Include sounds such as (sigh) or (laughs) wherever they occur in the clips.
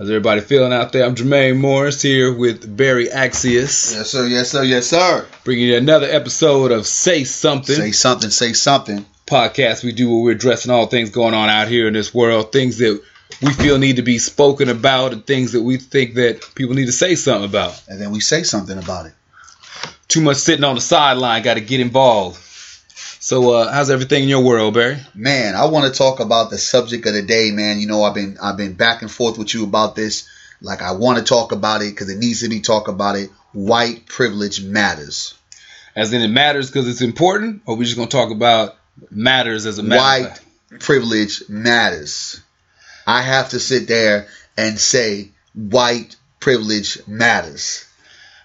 How's everybody feeling out there? I'm Jermaine Morris here with Berry Accius. Yes, sir. Yes, sir. Yes, sir. Bringing you another episode of Say Something. Say something. Say something. Podcast we do where we're addressing all things going on out here in this world, things that we feel need to be spoken about, and things that we think that people need to say something about. And then we say something about it. Too much sitting on the sideline. Got to get involved. So, uh, how's everything in your world, Berry? Man, I want to talk about the subject of the day, man. You know, I've been I've been back and forth with you about this. Like, I want to talk about it because it needs to be talked about it. White privilege matters. As in, it matters because it's important, or we just gonna talk about matters as a matter? White privilege matters. I have to sit there and say white privilege matters.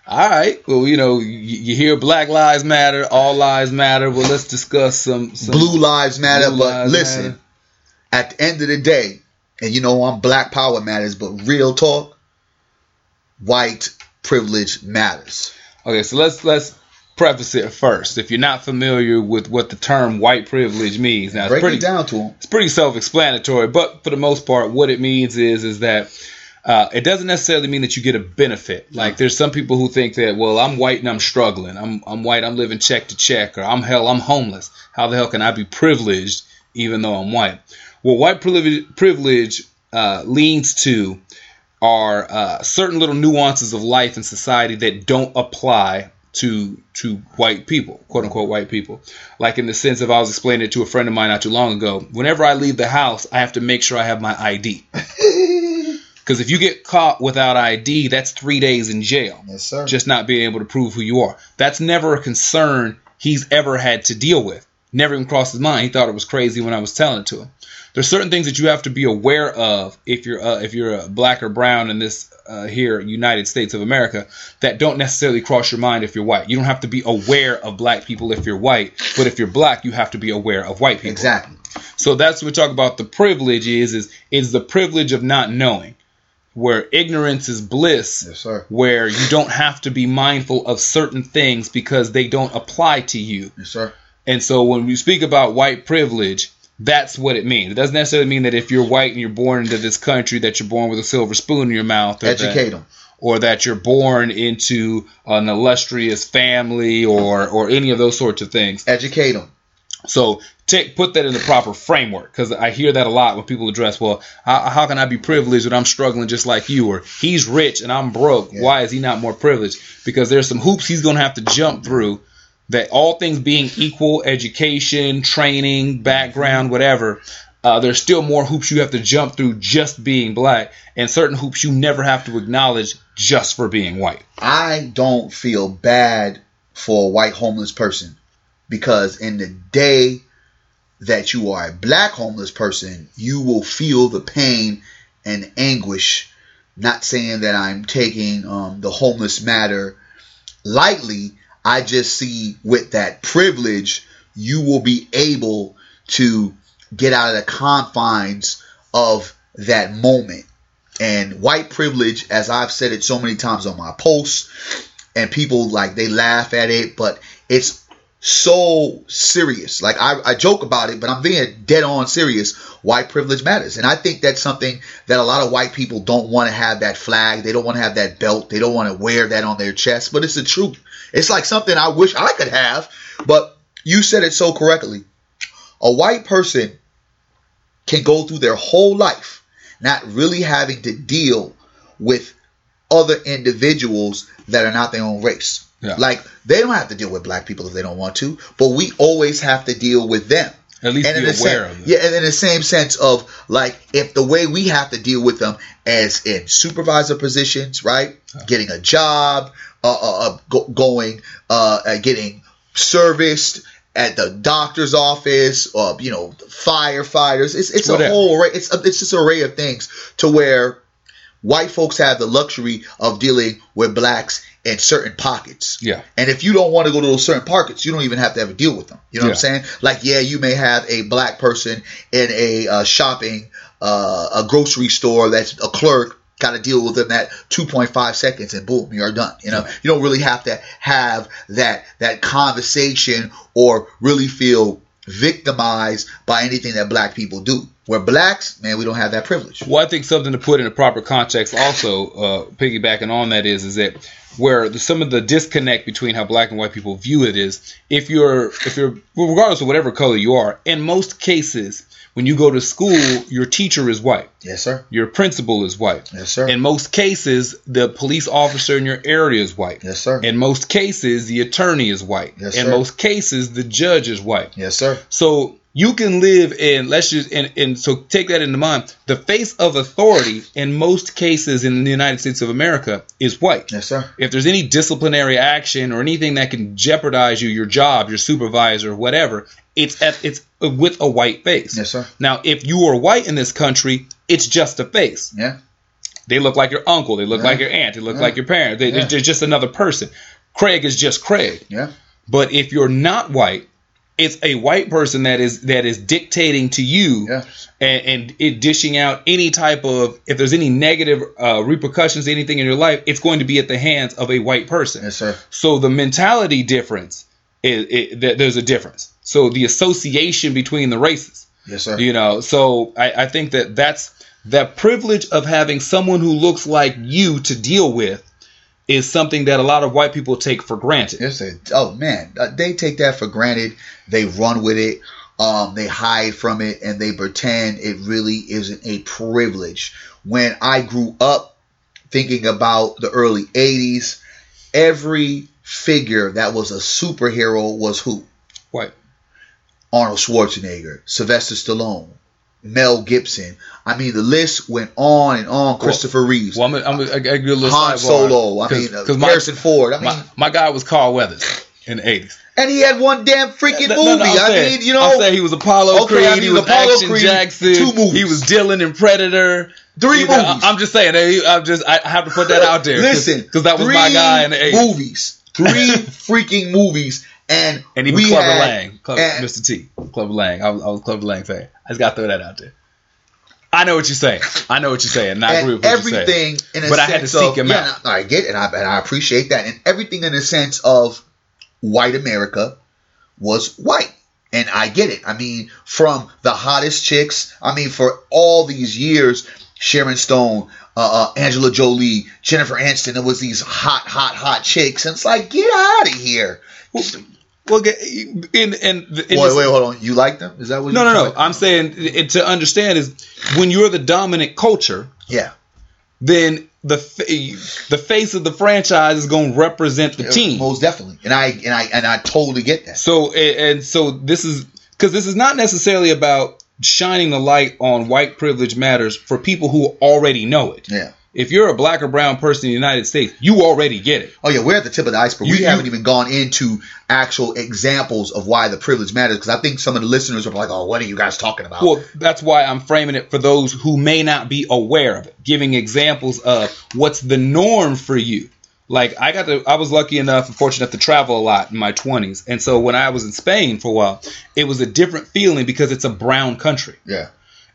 All right. Well, you know, you, you, hear Black Lives Matter, All Lives Matter. Well, let's discuss some, some Blue Lives Matter. Blue but lives listen, matter. at the end of the day, and you know I'm Black Power matters, but real talk, white privilege matters. Okay, so let's let's preface it first. If you're not familiar with what the term white privilege means, now break it's pretty it down to them. It's pretty self-explanatory, but for the most part, what it means is is that uh, it doesn't necessarily mean that you get a benefit. Like there's some people who think that, well, I'm white and I'm struggling. I'm I'm white. I'm living check to check, or I'm hell. I'm homeless. How the hell can I be privileged even though I'm white? Well, white privilege, privilege uh, leans to are uh, certain little nuances of life and society that don't apply to to white people, quote unquote white people. Like in the sense of I was explaining it to a friend of mine not too long ago. Whenever I leave the house, I have to make sure I have my ID. (laughs) Because if you get caught without ID, that's three days in jail. Yes, sir. Just not being able to prove who you are. That's never a concern he's ever had to deal with. Never even crossed his mind. He thought it was crazy when I was telling it to him. There's certain things that you have to be aware of if you're uh, if you're a black or brown in this uh, here United States of America that don't necessarily cross your mind if you're white. You don't have to be aware of black people if you're white, but if you're black, you have to be aware of white people. Exactly. So that's what we talk about. The privilege is is is the privilege of not knowing where ignorance is bliss, yes, where you don't have to be mindful of certain things because they don't apply to you. Yes, sir. And so when we speak about white privilege, that's what it means. It doesn't necessarily mean that if you're white and you're born into this country that you're born with a silver spoon in your mouth. Or Educate that, them. Or that you're born into an illustrious family or or any of those sorts of things. Educate them. So take put that in the proper framework because I hear that a lot when people address, well, how, how, can I be privileged when I'm struggling just like you? Or he's rich and I'm broke. Yeah. Why is he not more privileged? Because there's some hoops he's going to have to jump through. That all things being equal, education, training, background, whatever, uh, there's still more hoops you have to jump through just being black, and certain hoops you never have to acknowledge just for being white. I don't feel bad for a white homeless person because in the day that you are a black homeless person, you will feel the pain and anguish. Not saying that I'm taking um, the homeless matter lightly. I just see with that privilege, you will be able to get out of the confines of that moment. And white privilege, as I've said it so many times on my posts, and people like they laugh at it, but it's so serious. Like I, I joke about it, but I'm being dead on serious. White privilege matters. And I think that's something that a lot of white people don't want to have that flag. They don't want to have that belt. They don't want to wear that on their chest, but it's the truth. It's like something I wish I could have, but you said it so correctly. A white person can go through their whole life not really having to deal with other individuals that are not their own race. Yeah. Like they don't have to deal with black people if they don't want to, but we always have to deal with them. At least and be aware same, of them. Yeah, and in the same sense of like if the way we have to deal with them as in supervisor positions, right? Getting a job, uh, uh, uh go, going, uh, uh, getting serviced at the doctor's office, or you know, firefighters. It's it's Whatever. a whole array. It's a, it's just an array of things to where white folks have the luxury of dealing with blacks in certain pockets. Yeah. And if you don't want to go to those certain pockets, you don't even have to ever deal with them. You know yeah. what I'm saying? Like, yeah, you may have a black person in a uh, shopping, uh, a grocery store that's a clerk. Got to deal with them that 2.5 seconds and boom, you're done. You know, yeah. you don't really have to have that that conversation or really feel victimized by anything that black people do. Where blacks, man, we don't have that privilege. Well, I think something to put in a proper context, also uh, piggybacking on that is, is that where the, some of the disconnect between how black and white people view it is, if you're, if you're, well, regardless of whatever color you are, in most cases, when you go to school, your teacher is white. Yes, sir. Your principal is white. Yes, sir. In most cases, the police officer in your area is white. Yes, sir. In most cases, the attorney is white. Yes, sir. in most cases, the judge is white. yes, sir. So you can live in let's just and, and so take that into mind. The face of authority in most cases in the United States of America is white. Yes, sir. If there's any disciplinary action or anything that can jeopardize you, your job, your supervisor, whatever, it's at it's with a white face. Yes, sir. Now, if you are white in this country, it's just a face. Yeah. They look like your uncle. They look Yeah. like your aunt. They look Yeah. like your parent. They, Yeah. They're just another person. Craig is just Craig. Yeah. But if you're not white, it's a white person that is that is dictating to you Yeah. and, and it dishing out any type of if there's any negative uh, repercussions, anything in your life, it's going to be at the hands of a white person. Yes, sir. So the mentality difference is it, th- there's a difference. So the association between the races, Yes, sir. you know. So I, I think that that's that privilege of having someone who looks like you to deal with is something that a lot of white people take for granted. Yes, sir. Oh man, Uh, they take that for granted. They run with it. Um, they hide from it, and they pretend it really isn't a privilege. When I grew up thinking about the early '80s, every figure that was a superhero was who? White. Arnold Schwarzenegger, Sylvester Stallone, Mel Gibson. I mean, the list went on and on. Christopher Reeves, Well, I'm, I'm, I, I give you little Han. Solo. I mean, uh, my, Harrison Ford. I mean, my, my guy was Carl Weathers in the 80s. and he had one damn freaking No, movie. no, no, I'm saying- mean, you know, I'm saying he was Apollo Okay, Creed, I mean, he was Apollo Action Creed, Jackson, two movies. he was Dillon in Predator. Three You know, movies. I'm just saying, eh, I'm just, I have to put that out there. Listen, because that was my guy in the 80s. Movies, three (laughs) freaking movies, and And was had, Lang, and- Mr. T, Clubber Lang. I was, I was Clubber Lang fan. I just got to throw that out there. I know what you're saying. I know what you're saying. And I agree with what you're saying. everything in a But I had to seek of, him yeah, out. I get it, and I, and I appreciate that, and everything in a sense of white America was white. And I get it. I mean, from the hottest chicks, I mean, for all these years, Sharon Stone, uh, uh, Angela Jolie, Jennifer Aniston, there was these hot, hot, hot chicks. And it's like, get out of here. Well, in, in, in Wait, this- wait, hold on. You like them? Is that what No, no, no. I'm saying it, to understand is when you're the dominant culture, Yeah. then the the face of the franchise is going to represent the team. Most definitely. And I and I and I totally get that. So and so this is because this is not necessarily about shining the light on white privilege matters for people who already know it. Yeah. If you're a black or brown person in the United States, you already get it. Oh yeah, we're at the tip of the iceberg. You- we you- haven't even gone into actual examples of why the privilege matters because I think some of the listeners are like, "Oh, what are you guys talking about?" Well, that's why I'm framing it for those who may not be aware of it, giving examples of what's the norm for you. Like I got to, I was lucky enough and fortunate enough to travel a lot in my 20s, and so when I was in Spain for a while, it was a different feeling because it's a brown country, yeah,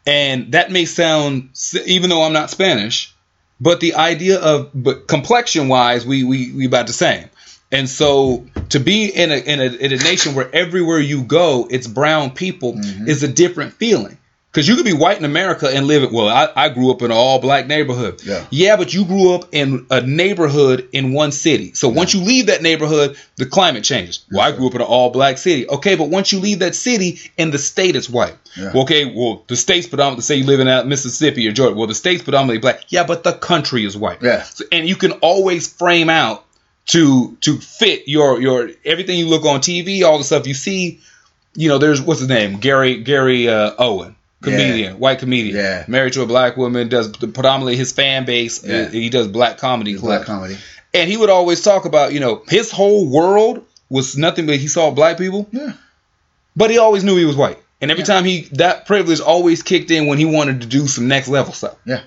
and that may sound, even though I'm not Spanish, but the idea of, but complexion wise, we we we about the same. And so to be in a, in a in a nation where everywhere you go it's brown people Mhm. is a different feeling. Because you could be white in America and live it. Well, I, I grew up in an all black neighborhood. Yeah. Yeah, but you grew up in a neighborhood in one city. So once you leave that neighborhood, the climate changes. Well, I grew up in an all black city. Okay, but once you leave that city and the state is white. Yeah. Well, okay, well, the state's predominantly, say you live in uh, Mississippi or Georgia. Well, the state's predominantly black. Yeah, but the country is white. Yeah. So, and you can always frame out to to fit your your everything you look on TV, all the stuff you see. You know, there's what's his name, Gary Gary uh, Owen, comedian, white comedian, Yeah. married to a black woman, does predominantly his fan base. Yeah. he does black comedy black comedy. and he would always talk about you know his whole world was nothing but he saw black people, Yeah, but he always knew he was white. And every Yeah. time he that privilege always kicked in when he wanted to do some next level stuff. Yeah.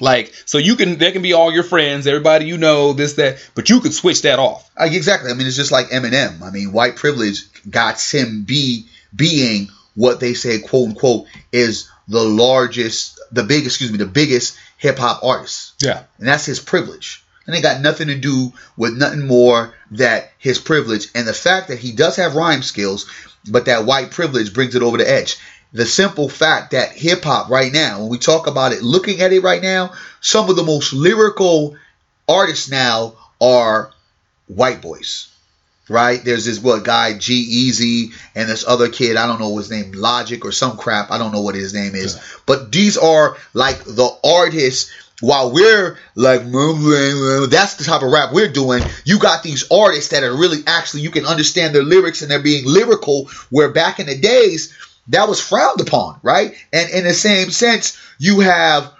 Like so you can they can be all your friends, everybody you know, this that, but you could switch that off. Exactly. I mean, it's just like Eminem. I mean, white privilege got him be being what they say, quote unquote, is the largest, the big, excuse me, the biggest hip hop artist. Yeah. and that's his privilege. And it got nothing to do with nothing more that his privilege and the fact that he does have rhyme skills, but that white privilege brings it over the edge. the simple fact that hip hop right now, when we talk about it, looking at it right now, some of the most lyrical artists now are white boys. Right? There's this what guy G-Eazy and this other kid, I don't know his name, Logic or some crap. I don't know what his name is. But these are like the artists while we're like that's the type of rap we're doing you got these artists that are really actually you can understand their lyrics and they're being lyrical where back in the days that was frowned upon right and in the same sense you have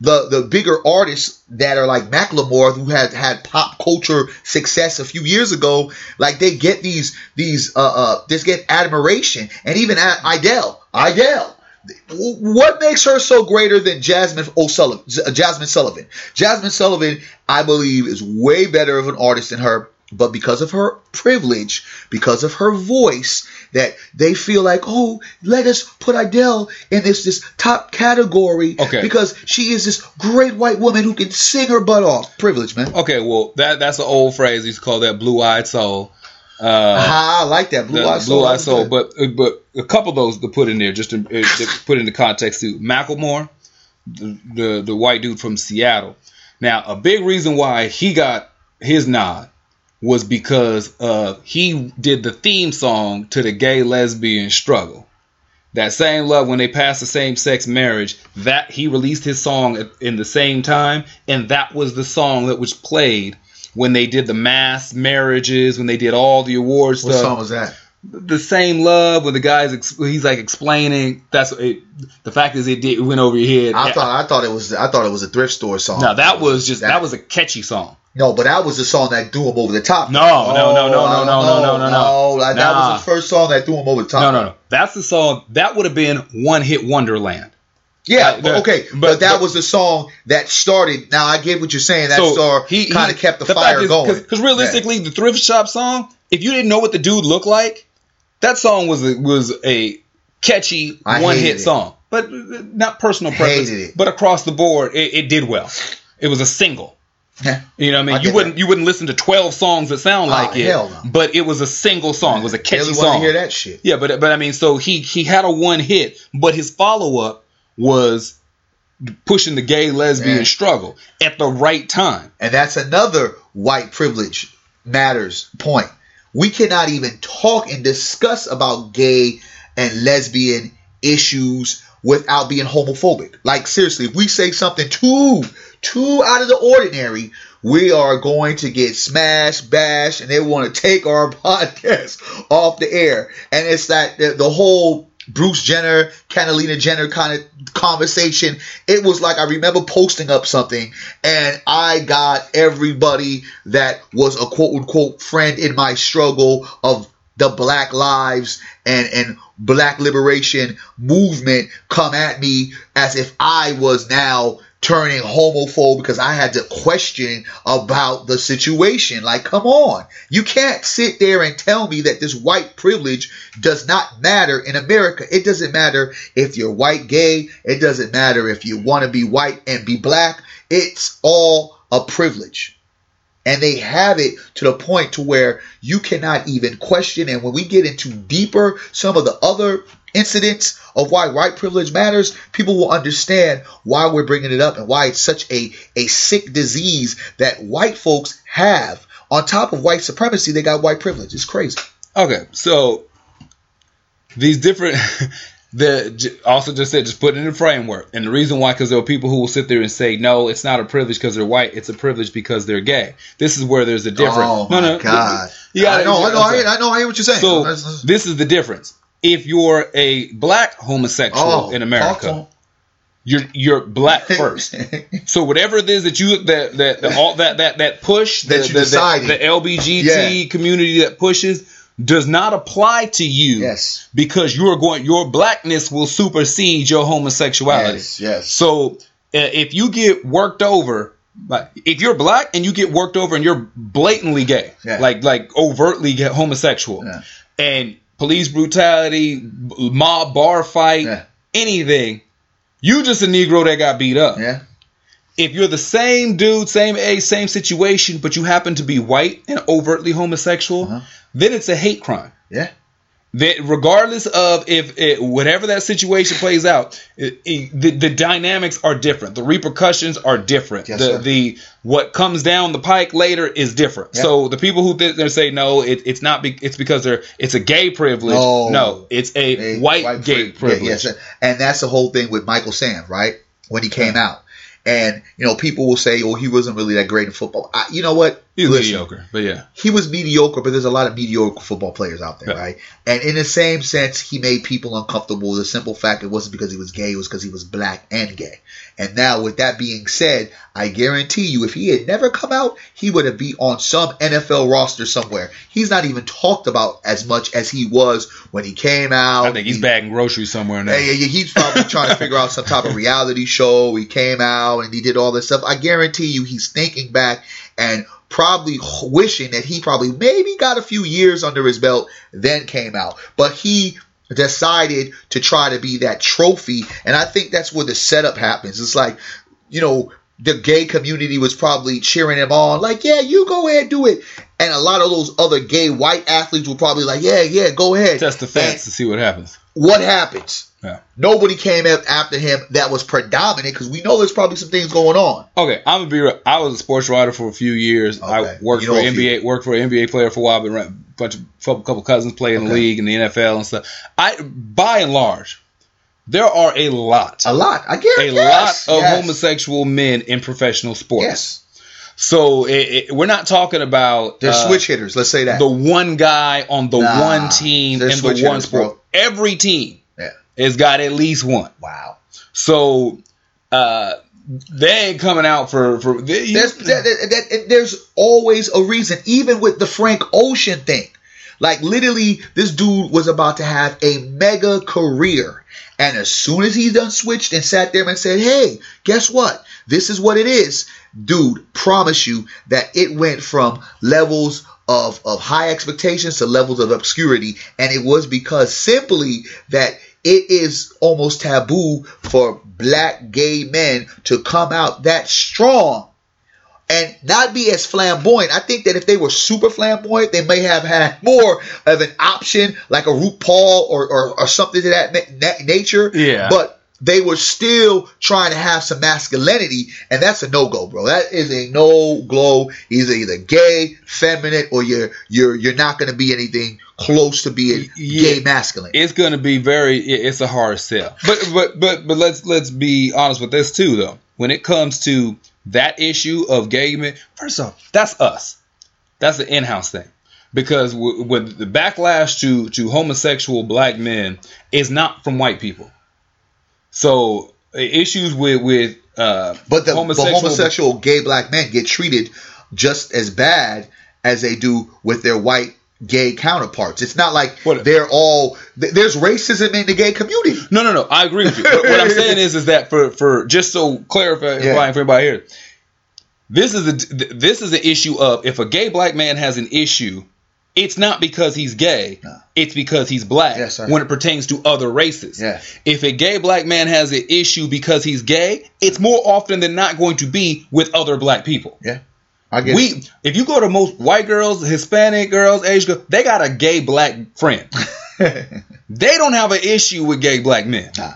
the the bigger artists that are like Macklemore who had had pop culture success a few years ago like they get these these uh uh get admiration and even Adele Adele what makes her so greater than Jazmine O'Sullivan? Jazmine Sullivan. Jazmine Sullivan, I believe, is way better of an artist than her. But because of her privilege, because of her voice, that they feel like, oh, let us put Adele in this this top category. Okay. Because she is this great white woman who can sing her butt off. Privilege, man. Okay, well that that's an old phrase. He's called that blue eyed soul. Uh, ah, I like that blue eyed soul. Blue eyed soul, but but a couple of those to put in there, just to, uh, to put into context too. Macklemore, the, the the white dude from Seattle. Now, a big reason why he got his nod was because uh, he did the theme song to the gay lesbian struggle. That same love when they passed the same sex marriage, that he released his song in the same time, and that was the song that was played when they did the mass marriages, when they did all the awards what stuff. What song was that? The same love when the guys he's like explaining that's it, the fact is it did it went over your head. I thought I thought it was I thought it was a thrift store song. No, that was just that, that was a catchy song. No, but that was the song that threw him over the top. No, no, no, no, no, no, no, no, no, no. Oh, no, that nah. was the first song that threw him over the top. No, no, no. That's the song that would have been one hit wonderland. Yeah, but, okay, but, but that but, was the song that started. Now I get what you're saying. That so star kind of kept the, the fire is, going. Because realistically, yeah. the thrift shop song, if you didn't know what the dude looked like, that song was a, was a catchy one hit song. But not personal preference, but across the board, it, it, did well. It was a single. You know what I mean? I you wouldn't that. you wouldn't listen to twelve songs that sound ah, like oh, it, no. but it was a single song. It was a catchy really song. hear that shit. Yeah, but but I mean, so he he had a one hit, but his follow up was pushing the gay lesbian struggle at the right time. And that's another white privilege matters point. We cannot even talk and discuss about gay and lesbian issues without being homophobic. Like seriously, if we say something too too out of the ordinary, we are going to get smashed, bashed, and they want to take our (laughs) podcast off the air. And it's that the, the whole Bruce Jenner, Catalina Jenner kind of conversation. It was like I remember posting up something and I got everybody that was a quote unquote friend in my struggle of the black lives and, and black liberation movement come at me as if I was now turning homophobe because I had to question about the situation. Like, come on. You can't sit there and tell me that this white privilege does not matter in America. It doesn't matter if you're white gay. It doesn't matter if you want to be white and be black. It's all a privilege and they have it to the point to where you cannot even question and when we get into deeper some of the other incidents of why white privilege matters people will understand why we're bringing it up and why it's such a, a sick disease that white folks have on top of white supremacy they got white privilege it's crazy okay so these different (laughs) the also just said just put it in a framework. And the reason why, because there are people who will sit there and say, no, it's not a privilege because they're white. It's a privilege because they're gay. This is where there's a difference. Oh no, no, God! You gotta, I know, I know, I, know, I hear what you're saying. So this is the difference. If you're a black homosexual oh, in America, you're you're black (laughs) first. so whatever it is that you that that the, all that that that push that the, you the, the, the LBGT yeah. community that pushes does not apply to you yes. because you are going your blackness will supersede your homosexuality. Yes, yes. So uh, if you get worked over if you're black and you get worked over and you're blatantly gay, yeah. like like overtly homosexual, yeah. and police brutality, mob bar fight, yeah. anything, you just a Negro that got beat up. Yeah. If you're the same dude, same age, same situation, but you happen to be white and overtly homosexual, uh-huh then it's a hate crime. Yeah. That regardless of if it, whatever that situation plays out, it, it, the, the dynamics are different. The repercussions are different. Yes, the sir. the what comes down the pike later is different. Yep. So the people who th- they say no, it, it's not. Be, it's because they're it's a gay privilege. No. it's a, a white, gay pri- yeah, privilege. yes, and that's the whole thing with Michael Sam, right? When he came out, and you know, people will say, "Oh, he wasn't really that great in football." I, you know what? He's Listen, mediocre, but yeah, He was mediocre, but there's a lot of mediocre football players out there, Yeah. right? And in the same sense, he made people uncomfortable. The simple fact it wasn't because he was gay; it was because he was black and gay. And now, with that being said, I guarantee you, if he had never come out, he would have been on some NFL roster somewhere. He's not even talked about as much as he was when he came out. I think he's He- bagging groceries somewhere now. yeah, yeah, yeah, he's probably (laughs) trying to figure out some type of reality show. He came out and he did all this stuff. I guarantee you, he's thinking back and probably wishing that he probably maybe got a few years under his belt, then came out. But he decided to try to be that trophy, and I think that's where the setup happens. It's like, you know, the gay community was probably cheering him on, like, yeah, you go ahead, do it. And a lot of those other gay white athletes were probably like, yeah, yeah, go ahead. Test the fence to see what happens. What happens? Yeah. Nobody came after him that was predominant because we know there's probably some things going on. Okay, I'm gonna be real. I was a sports writer for a few years. I worked You for know an a few. NBA, worked for an NBA player for a while, Been a bunch of a couple cousins play in the league and the NFL and stuff. I, by and large, there are a lot, A lot. I get a. Yes. lot of yes. homosexual men in professional sports. Yes. So it, it, we're not talking about They're uh, switch hitters. Let's say that. the one guy on the Nah, one team in the one hitters, sport. bro. Every team Has got at least one. wow. So uh, they ain't coming out for for. They, There's that, that- that- there's always a reason, even with the Frank Ocean thing. Like literally, this dude was about to have a mega career, and as soon as he done switched and sat there and said, "Hey, guess what? This is what it is." Dude, promise you that it went from levels of, of high expectations to levels of obscurity. And it was because simply that it is almost taboo for black gay men to come out that strong and not be as flamboyant. I think that if they were super flamboyant, they may have had more of an option, like a RuPaul or, or, or something to that na- na- nature. Yeah. But they were still trying to have some masculinity, and that's a no go, bro. That is a no go. Either either gay, feminine, or you're you're you're not going to be anything close to being Yeah. gay masculine. it's going to be very it's a hard sell but but but but let's let's be honest with this too though when it comes to that issue of gay men first off that's us that's an in-house thing because w- when the backlash to to homosexual black men is not from white people so uh, issues with with uh But the homosexual- homosexual, homosexual gay black men get treated just as bad as they do with their white gay counterparts. It's not like What- they're all th- there's racism in the gay community. No, no, no. I agree with you. But what I'm saying is, is that for for just so clarifying Yeah. for everybody here, this is a this is an issue of if a gay black man has an issue, it's not because he's gay. No. It's because he's black. Yes, when it pertains to other races. Yeah. If a gay black man has an issue because he's gay, it's more often than not going to be with other black people. Yeah. I get it. We, if you go to most white girls, Hispanic girls, Asian girls, they got a gay black friend. (laughs) they don't have an issue with gay black men. Nah.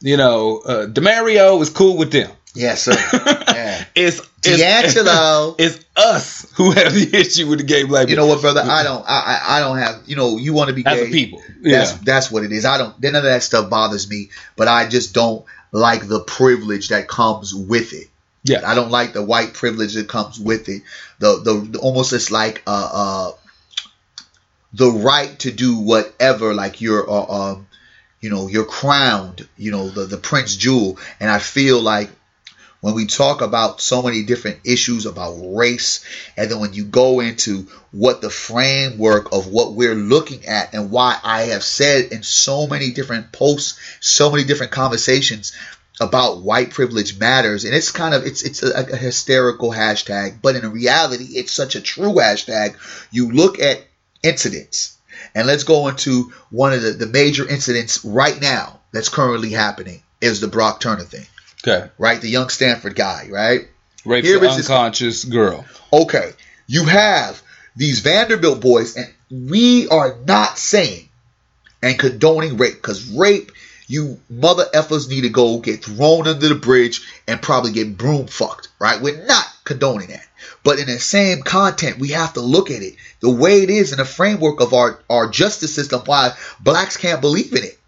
You know, uh, Demario is cool with them. Yes, sir. Yeah. (laughs) It's, it's D'Angelo. (laughs) It's us who have the issue with the gay black. You know what, brother? I don't. I I, I don't have. You know, you want to be as gay. people. That's that's what it is. I don't. None of that stuff bothers me. But I just don't like the privilege that comes with it. Yeah. I don't like the white privilege that comes with it. The the, the almost it's like uh uh the right to do whatever. Like you're uh, um you know you're crowned. You know the the prince jewel. And I feel like when we talk about so many different issues about race, and then when you go into what the framework of what we're looking at, and why I have said in so many different posts, so many different conversations about white privilege matters, and it's kind of it's it's a, a hysterical hashtag, but in reality, it's such a true hashtag. You look at incidents, and let's go into one of the, the major incidents right now that's currently happening is the Brock Turner thing Okay. right? The young Stanford guy, right? Rapes Here an is this- unconscious girl. Okay, you have these Vanderbilt boys, and we are not saying and condoning rape because rape, you mother effers need to go get thrown under the bridge and probably get broom fucked, right? We're not condoning that. But in the same content, we have to look at it the way it is in the framework of our, our justice system, why blacks can't believe in it.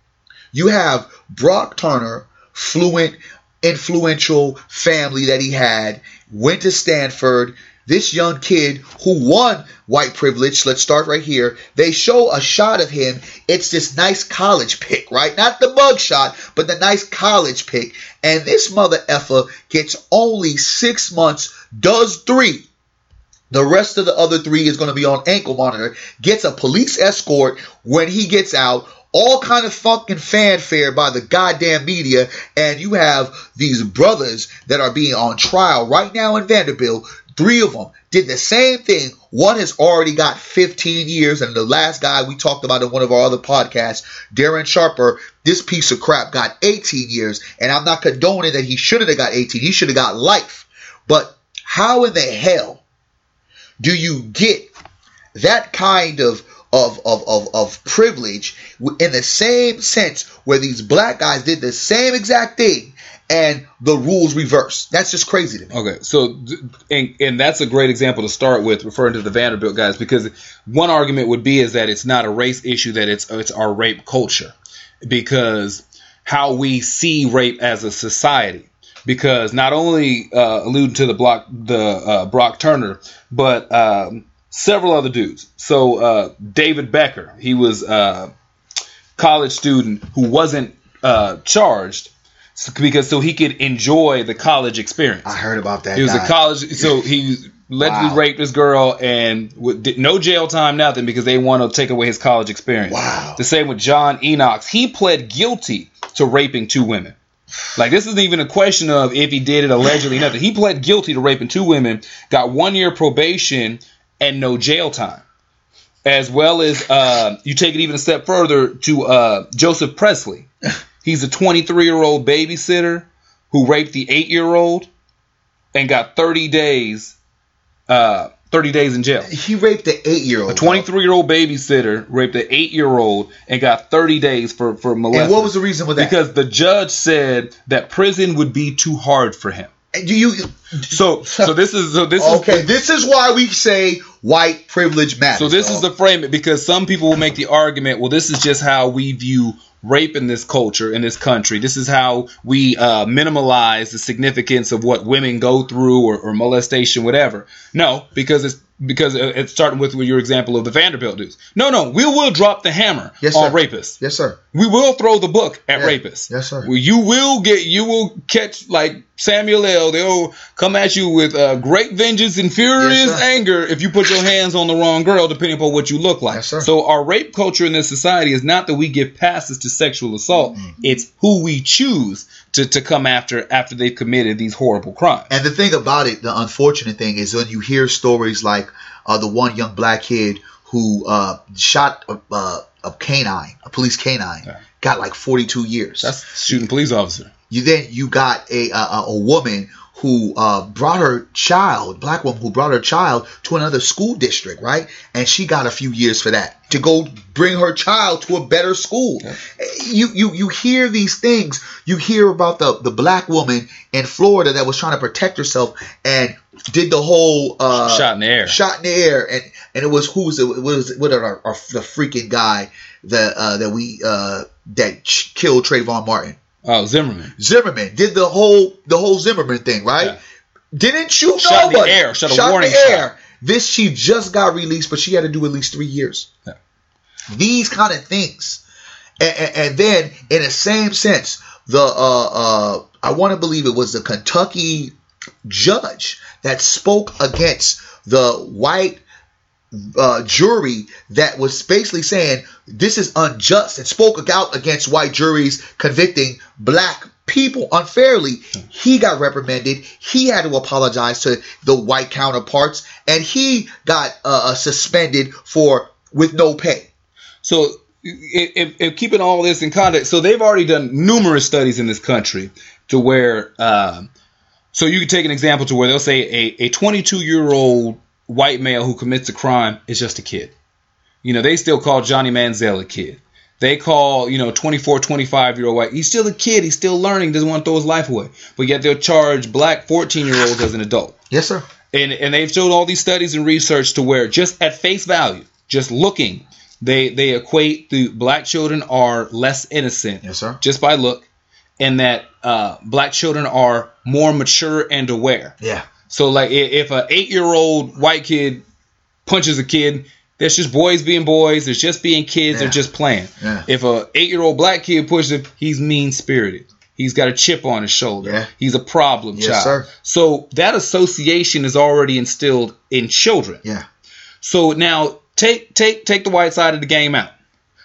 You have Brock Turner, fluent, influential family that he had, went to Stanford, this young kid who won white privilege, let's start right here. They show a shot of him. It's this nice college pick, right? Not the mug shot, but the nice college pick. And this mother effer gets only six months, does three. The rest of the other three is going to be on ankle monitor. Gets a police escort when he gets out. All kind of fucking fanfare by the goddamn media, and you have these brothers that are being on trial right now in Vanderbilt Three of them did the same thing. One has already got 15 years, and the last guy we talked about in one of our other podcasts, Darren Sharper, this piece of crap got 18 years. And I'm not condoning that he shouldn't have got 18. He should have got life. But how in the hell do you get that kind of of, of, of, of privilege in the same sense where these black guys did the same exact thing and the rules reverse. That's just crazy to me. Okay, so and, and that's a great example to start with, referring to the Vanderbilt guys, because one argument would be is that it's not a race issue, that it's it's our rape culture, because how we see rape as a society. Because not only uh, alluding to the block the uh, Brock Turner, but um, several other dudes. So uh, David Becker, he was a college student who wasn't uh, charged because so he could enjoy the college experience. I heard about that. He was guy. a college, so he allegedly wow. raped this girl and with, no jail time, nothing because they want to take away his college experience. Wow. The same with John Enoch. He pled guilty to raping two women. Like this isn't even a question of if he did it allegedly, nothing. He pled guilty to raping two women, got one year probation and no jail time. As well as uh, you take it even a step further to uh, Joseph Presley. He's a 23 year old babysitter who raped the eight year old and got 30 days, uh, 30 days in jail. He raped the eight year old. A 23 year old babysitter raped the eight year old and got 30 days for, for molesting. And what was the reason for that? Because the judge said that prison would be too hard for him. Do you? So so this is so this is okay. is this is why we say white privilege matters. So this is the frame because some people will make the argument. Well, this is just how we view rape in this culture in this country. This is how we uh, minimalize the significance of what women go through or, or molestation, whatever. No, because it's because it's starting with your example of the Vanderbilt dudes. No, no, we will drop the hammer yes, on rapists. Yes, sir. We will throw the book at yeah. rapists. Yes, sir. You will get, you will catch like Samuel L. They'll come at you with uh, great vengeance and furious yes, anger if you put your hands on the wrong girl, depending upon what you look like. Yes, sir. So our rape culture in this society is not that we give passes to sexual assault; mm-hmm. it's who we choose to, to come after after they've committed these horrible crimes. And the thing about it, the unfortunate thing is when you hear stories like uh, the one young black kid who uh, shot a, uh, a, canine, a police canine, yeah. got like 42 years. That's shooting police officer. You then you got a a, a woman who uh, brought her child, black woman who brought her child to another school district, right? And she got a few years for that to go bring her child to a better school. Yeah. You you you hear these things. You hear about the the black woman in Florida that was trying to protect herself and did the whole uh, shot in the air, shot in the air, and and it was who was it? it was what our, our, the freaking guy that uh, that we uh, that killed Trayvon Martin. Oh, Zimmerman. Zimmerman did the whole the whole Zimmerman thing, right? Yeah. Didn't shoot shot nobody. In the air. Shot, shot a warning in the air. Shot. This she just got released, but she had to do at least three years. Yeah. These kind of things, and, and, and, then in the same sense, the uh, uh, I want to believe it was the Kentucky judge that spoke against the white uh, jury that was basically saying this is unjust and spoke out against white juries convicting black people unfairly. He got reprimanded. He had to apologize to the white counterparts, and he got uh, uh suspended for with no pay. So, if, if, keeping all this in context, so they've already done numerous studies in this country to where, uh, so you can take an example to where they'll say a, a 22 year old white male who commits a crime is just a kid. You know, they still call Johnny Manziel a kid. They call, you know, 24, 25 year old white. He's still a kid. He's still learning. Doesn't want to throw his life away. But yet they'll charge black 14 year olds as an adult. Yes, sir. And, and they've showed all these studies and research to where just at face value, just looking, they they equate the black children are less innocent. Yes, sir. Just by look, and that uh, black children are more mature and aware. Yeah. So like if a eight year old white kid punches a kid, there's just boys being boys. There's just being kids. Yeah. They're just playing. Yeah. If a eight year old black kid pushes him, he's mean spirited. He's got a chip on his shoulder. Yeah. He's a problem Yes, child. sir. So that association is already instilled in children. Yeah. So now take take take the white side of the game out.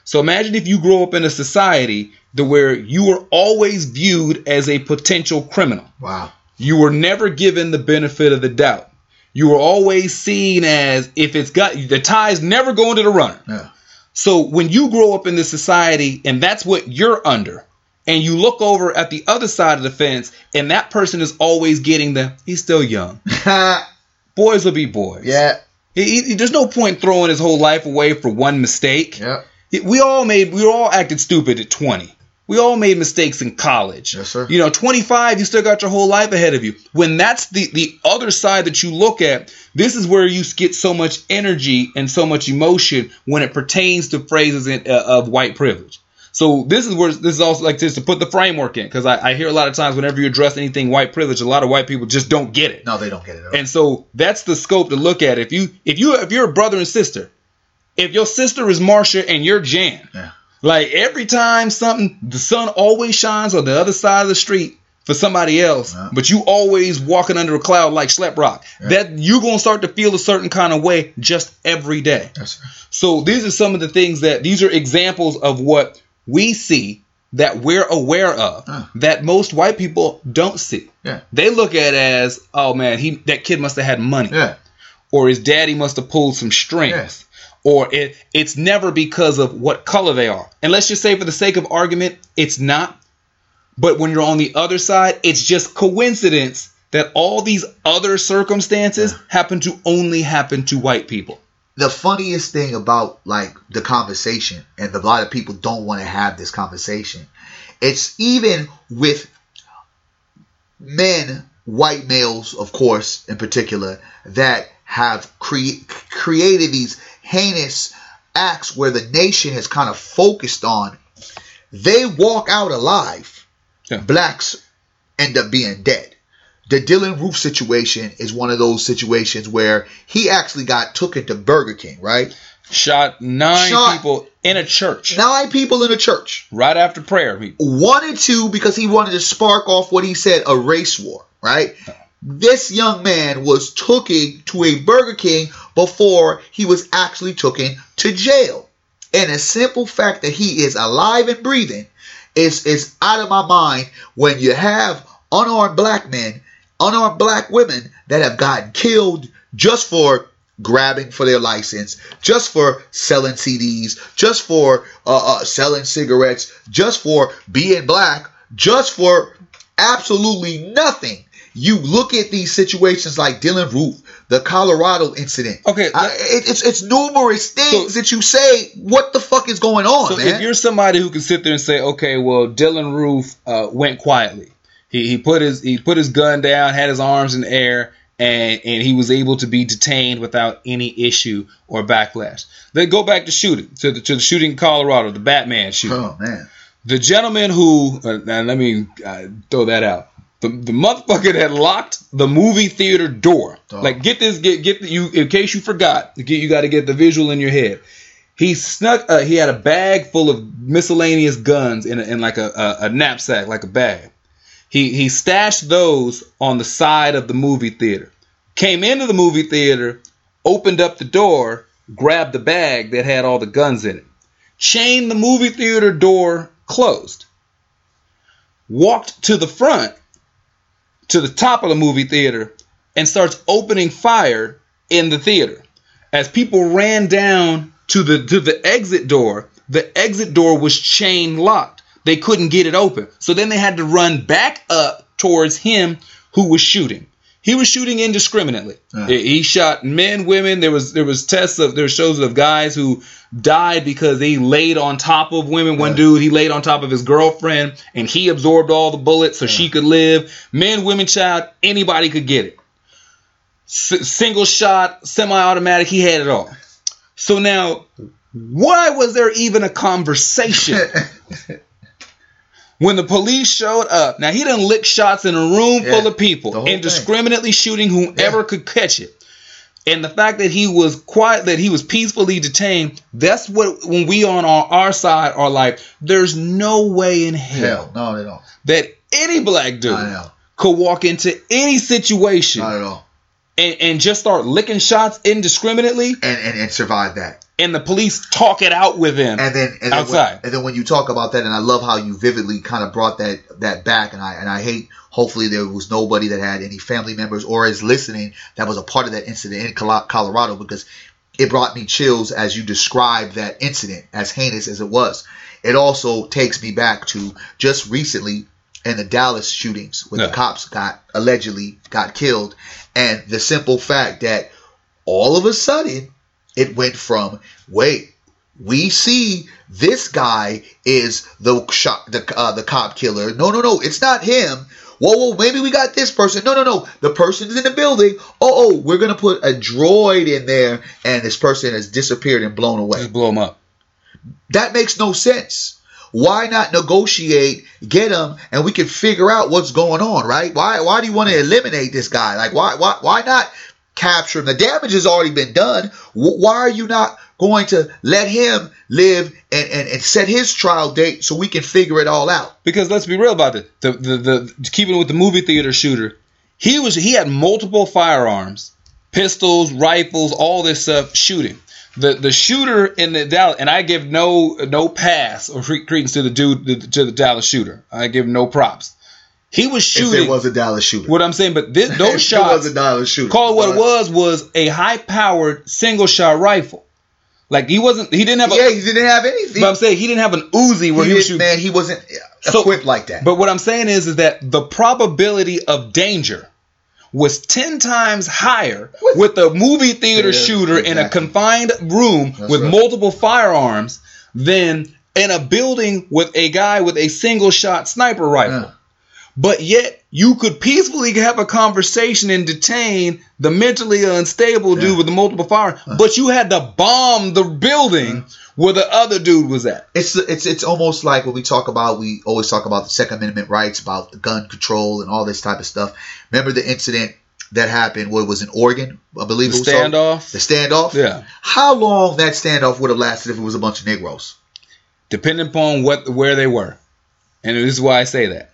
So imagine if you grow up in a society to where you were always viewed as a potential criminal. Wow. You were never given the benefit of the doubt. You were always seen as if it's got the ties never going to the runner. Yeah. So when you grow up in this society and that's what you're under, and you look over at the other side of the fence and that person is always getting the he's still young. (laughs) Boys will be boys. yeah. He- he- there's no point throwing his whole life away for one mistake. Yeah. We all made we all acted stupid at 20. We all made mistakes in college. Yes, sir. You know, 25, you still got your whole life ahead of you. When that's the the other side that you look at, this is where you get so much energy and so much emotion when it pertains to phrases in, uh, of white privilege. So this is where this is also like this to put the framework in because I, I hear a lot of times whenever you address anything white privilege, a lot of white people just don't get it. No, they don't get it. At all. And so that's the scope to look at. If you if you if you're a brother and sister, if your sister is Marsha and you're Jan, Yeah. Like every time something the sun always shines on the other side of the street for somebody else, Yeah. but you always walking under a cloud like Slap Rock, that you're gonna start to feel a certain kind of way just every day. Yes. So these are some of the things that these are examples of what we see that we're aware of that most white people don't see. Yeah. They look at it as, oh man, he that kid must have had money, Yeah. or his daddy must have pulled some strings, Yes. Or it it's never because of what color they are. And let's just say for the sake of argument, it's not. But when you're on the other side, it's just coincidence that all these other circumstances happen to only happen to white people. the funniest thing about like the conversation, and a lot of people don't want to have this conversation. It's even with men, white males, of course, in particular, that have cre- created these heinous acts where the nation has kind of focused on. They walk out alive. Yeah. Blacks end up being dead. The Dylann Roof situation is one of those situations where he actually got took into Burger King, right? Shot nine Shot- people in a church Nine people in a church. right after prayer. Wanted to because he wanted to spark off what he said a race war, right? This young man was taken to a Burger King before he was actually taken to jail. And the simple fact that he is alive and breathing is, is out of my mind when you have unarmed black men, unarmed black women that have gotten killed just for grabbing for their license, just for selling CDs, just for uh, uh, selling cigarettes, just for being black, just for absolutely nothing. You look at these situations like Dylann Roof, the Colorado incident. Okay, I, it, it's it's numerous things that you say. What the fuck is going on, So man? if you're somebody who can sit there and say, okay, well, Dylann Roof uh, went quietly. He, he put his he put his gun down, had his arms in the air, and and he was able to be detained without any issue or backlash. Then go back to shooting to the to the shooting in Colorado, the Batman shooting. oh man, The gentleman who uh, now let me uh, throw that out. The, the motherfucker that locked the movie theater door. Dog. Like get this get get the, you in case you forgot. Get, you got to get the visual in your head. He snuck. Uh, he had a bag full of miscellaneous guns in, a, in like a, a, a knapsack, like a bag. He he stashed those on the side of the movie theater. Came into the movie theater, opened up the door, grabbed the bag that had all the guns in it, chained the movie theater door closed, walked to the front, to the top of the movie theater, and starts opening fire in the theater. As people ran down to the to the exit door, the exit door was chain locked. They couldn't get it open. So then they had to run back up towards him who was shooting. He was shooting indiscriminately. Yeah. He shot men, women. There was there was tests of there were shows of guys who died because he laid on top of women. One dude he laid on top of his girlfriend and he absorbed all the bullets so she could live. Men, women, child, anybody could get it. S- single shot, semi-automatic. He had it all. So now, why was there even a conversation? (laughs) when the police showed up, now he didn't lick shots in a room Yeah, full of people, whole thing. indiscriminately shooting whoever Yeah. could catch it. And the fact that he was quiet, that he was peacefully detained, that's what when we on our, our side are like, there's no way in hell Hell, no, they don't. that any black dude Not at all. could walk into any situation Not at all. and, and just start licking shots indiscriminately, And, and and survive that. And the police talk it out with him. And then and then Outside. When, and then when you talk about that, and I love how you vividly kind of brought that that back, and I and I hate. Hopefully, there was nobody that had any family members or is listening that was a part of that incident in Colorado because it brought me chills as you described that incident, as heinous as it was. It also takes me back to just recently in the Dallas shootings when Yeah. the cops got allegedly got killed, and the simple fact that all of a sudden it went from wait we see this guy is the shot the uh, the cop killer no no no it's not him whoa whoa maybe we got this person no no no the person's in the building oh oh we're gonna put a droid in there and this person has disappeared and blown away Just blow him up. that makes no sense. Why not negotiate, get him, and we can figure out what's going on, right? Why why do you want to eliminate this guy? Like why why why not capture him? The damage has already been done. Why are you not going to let him live and, and, and set his trial date so we can figure it all out? Because let's be real about it. The the the keeping with the movie theater shooter, he was he had multiple firearms, pistols, rifles, all this stuff shooting. The the shooter in the Dallas and I give no no pass or credence to the dude to the Dallas shooter. I give no props. He was If shooting. it was a Dallas shooter. what I'm saying, but this, (laughs) If those it shots was a Dallas shooter. Call it what it was was a high powered single shot rifle. Like he wasn't he didn't have a Yeah, he didn't have anything. but I'm saying he didn't have an Uzi where he he, was shooting. man, he wasn't So- equipped like that. But what I'm saying is is that the probability of danger was 10 times higher With- with a movie theater Yeah, shooter in a confined room That's with right. multiple firearms than in a building with a guy with a single shot sniper rifle. Yeah. But yet you could peacefully have a conversation and detain the mentally unstable Yeah. dude with the multiple fire, uh-huh. but you had to bomb the building uh-huh. where the other dude was at. it's it's it's almost like when we talk about we always talk about the Second Amendment rights about the gun control and all this type of stuff. Remember the incident that happened? What was in Oregon? I believe The it was so? standoff? The standoff. Yeah. How long that standoff would have lasted if it was a bunch of Negroes? depending upon what where they were, and this is why I say that,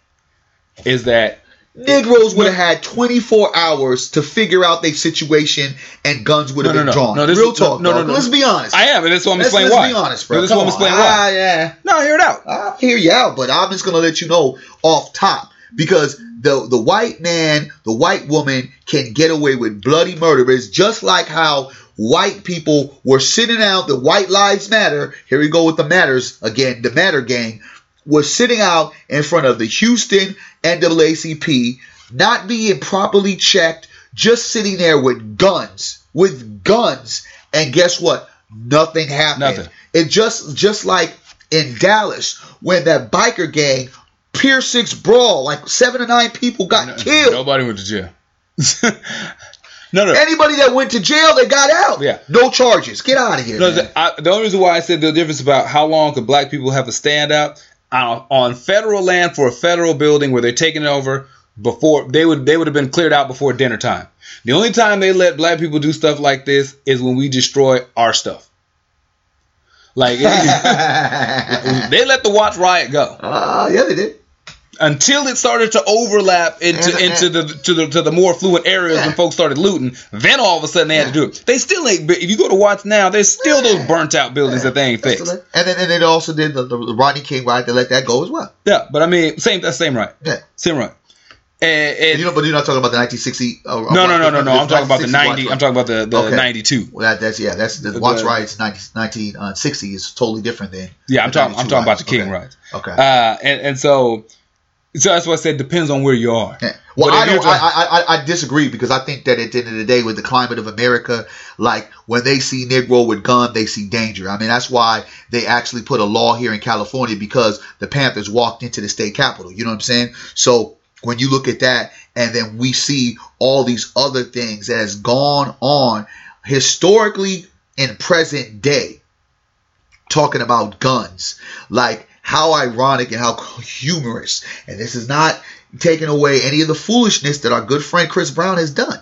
is that Negroes would have had 24 hours to figure out their situation, and guns would have No, been no, no. drawn. No, this Real talk, no, no, no. Let's be honest. I am, and that's why I'm let's, explaining let's why. be honest, bro. No, this is why I'm explaining Ah, why. yeah. No, hear it out. I'll hear you out, but I'm just gonna let you know off top because the the white man, the white woman can get away with bloody murder. It's just like how white people were sitting out the White Lives Matter. Here we go with the matters again. The Matter Gang was sitting out in front of the Houston NAACP, not being properly checked, just sitting there with guns, with guns, and guess what? Nothing happened. Nothing. It just just like in Dallas when that biker gang Pier Six brawl, like seven to nine people got killed. Nobody went to jail. (laughs) no, no. Anybody that went to jail, they got out. Yeah. No charges. Get out of here. No, the, I, the only reason why I said the difference about how long could black people have stand out on, on federal land for a federal building where they're taking it over before they would they would have been cleared out before dinner time. The only time they let black people do stuff like this is when we destroy our stuff. Like (laughs) they let the Watts riot go Ah, yeah, they did. Until it started to overlap into into the to the to the more affluent areas when folks started looting. Then all of a sudden they had to do it. They still ain't. If you go to Watts now, there's still those burnt out buildings that they ain't fixed. And then and they also did the, the, the Rodney King riot. They let that go as well. Yeah, but I mean, same that's same right, Yeah. same right. And, and You know, but you're not talking about the 1960. Uh, no, no, no, no, no. I'm talking about the 90. I'm talking about the the Okay. 92. Well, that, that's yeah. That's the The- Watts riots. 90, 1960 is totally different than. Yeah, I'm talking. I'm 92 talking about the. King Okay. riots. Okay. Uh, and and so So that's why I said depends on where you are. Yeah. Well, I don't. I, I I disagree because I think that at the end of the day, with the climate of America, like when they see Negro with gun, they see danger. I mean, that's why they actually put a law here in California because the Panthers walked into the state capitol. You know what I'm saying? So when you look at that, and then we see all these other things that has gone on historically in present day, talking about guns, like how ironic and how humorous. And this is not taking away any of the foolishness that our good friend Chris Brown has done.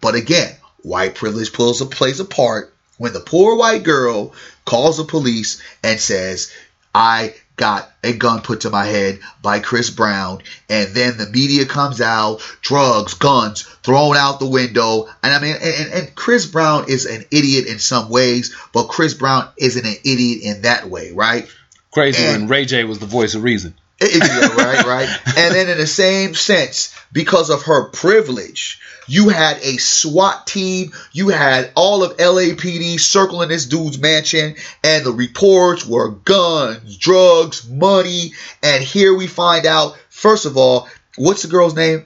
But again, white privilege pulls a plays a part when the poor white girl calls the police and says, I got a gun put to my head by Chris Brown, and then the media comes out, drugs, guns thrown out the window. And I mean, and, and Chris Brown is an idiot in some ways, but Chris Brown isn't an idiot in that way, right? Crazy And- when Ray J was the voice of reason. (laughs) Yeah, right, right. And then in the same sense, because of her privilege, you had a SWAT team, you had all of LAPD circling this dude's mansion, and the reports were guns, drugs, money. And here we find out, first of all, what's the girl's name?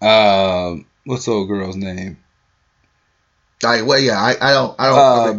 Um, what's the old girl's name? I, well, yeah, I, I don't, I don't.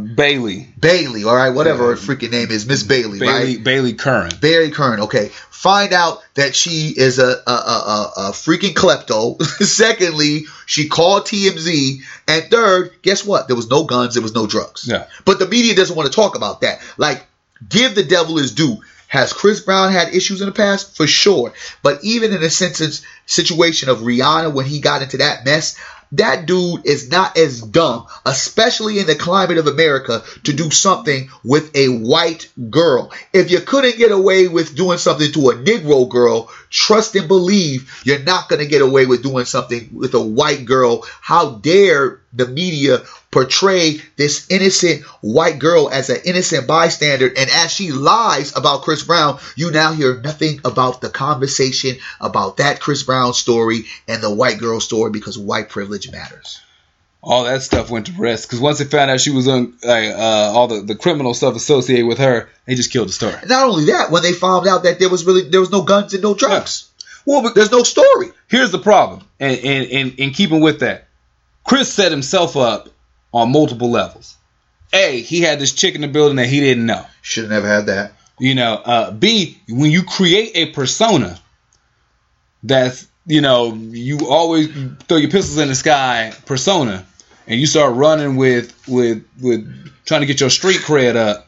Uh, Bailey. Bailey, all right, whatever her freaking name is, Miss Bailey, Bailey. right? Baylee Curran. Baylee Curran Okay, find out that she is a a, a, a, a freaking klepto. (laughs) Secondly, she called TMZ, and third, guess what? There was no guns, there was no drugs. Yeah. But the media doesn't want to talk about that. Like, give the devil his due. Has Chris Brown had issues in the past? For sure. But even in a sentence situation of Rihanna when he got into that mess, that dude is not as dumb, especially in the climate of America, to do something with a white girl. If you couldn't get away with doing something to a Negro girl, trust and believe you're not going to get away with doing something with a white girl. How dare the media portray this innocent white girl as an innocent bystander. And as she lies about Chris Brown you now hear nothing about the conversation about that Chris Brown story and the white girl story because white privilege matters. All that stuff went to rest. Because once they found out she was on like, uh, all the, the criminal stuff associated with her, they just killed the story. not only that when they found out that there was really there was no guns and no drugs. Well, but there's no story. here's the problem, and in keeping with that, Chris set himself up on multiple levels. A, he had this chick in the building that he didn't know. should have never had that You know, uh, B, when you create a persona that's, you know, you always throw your pistols in the sky persona and you start running with with with trying to get your street cred up,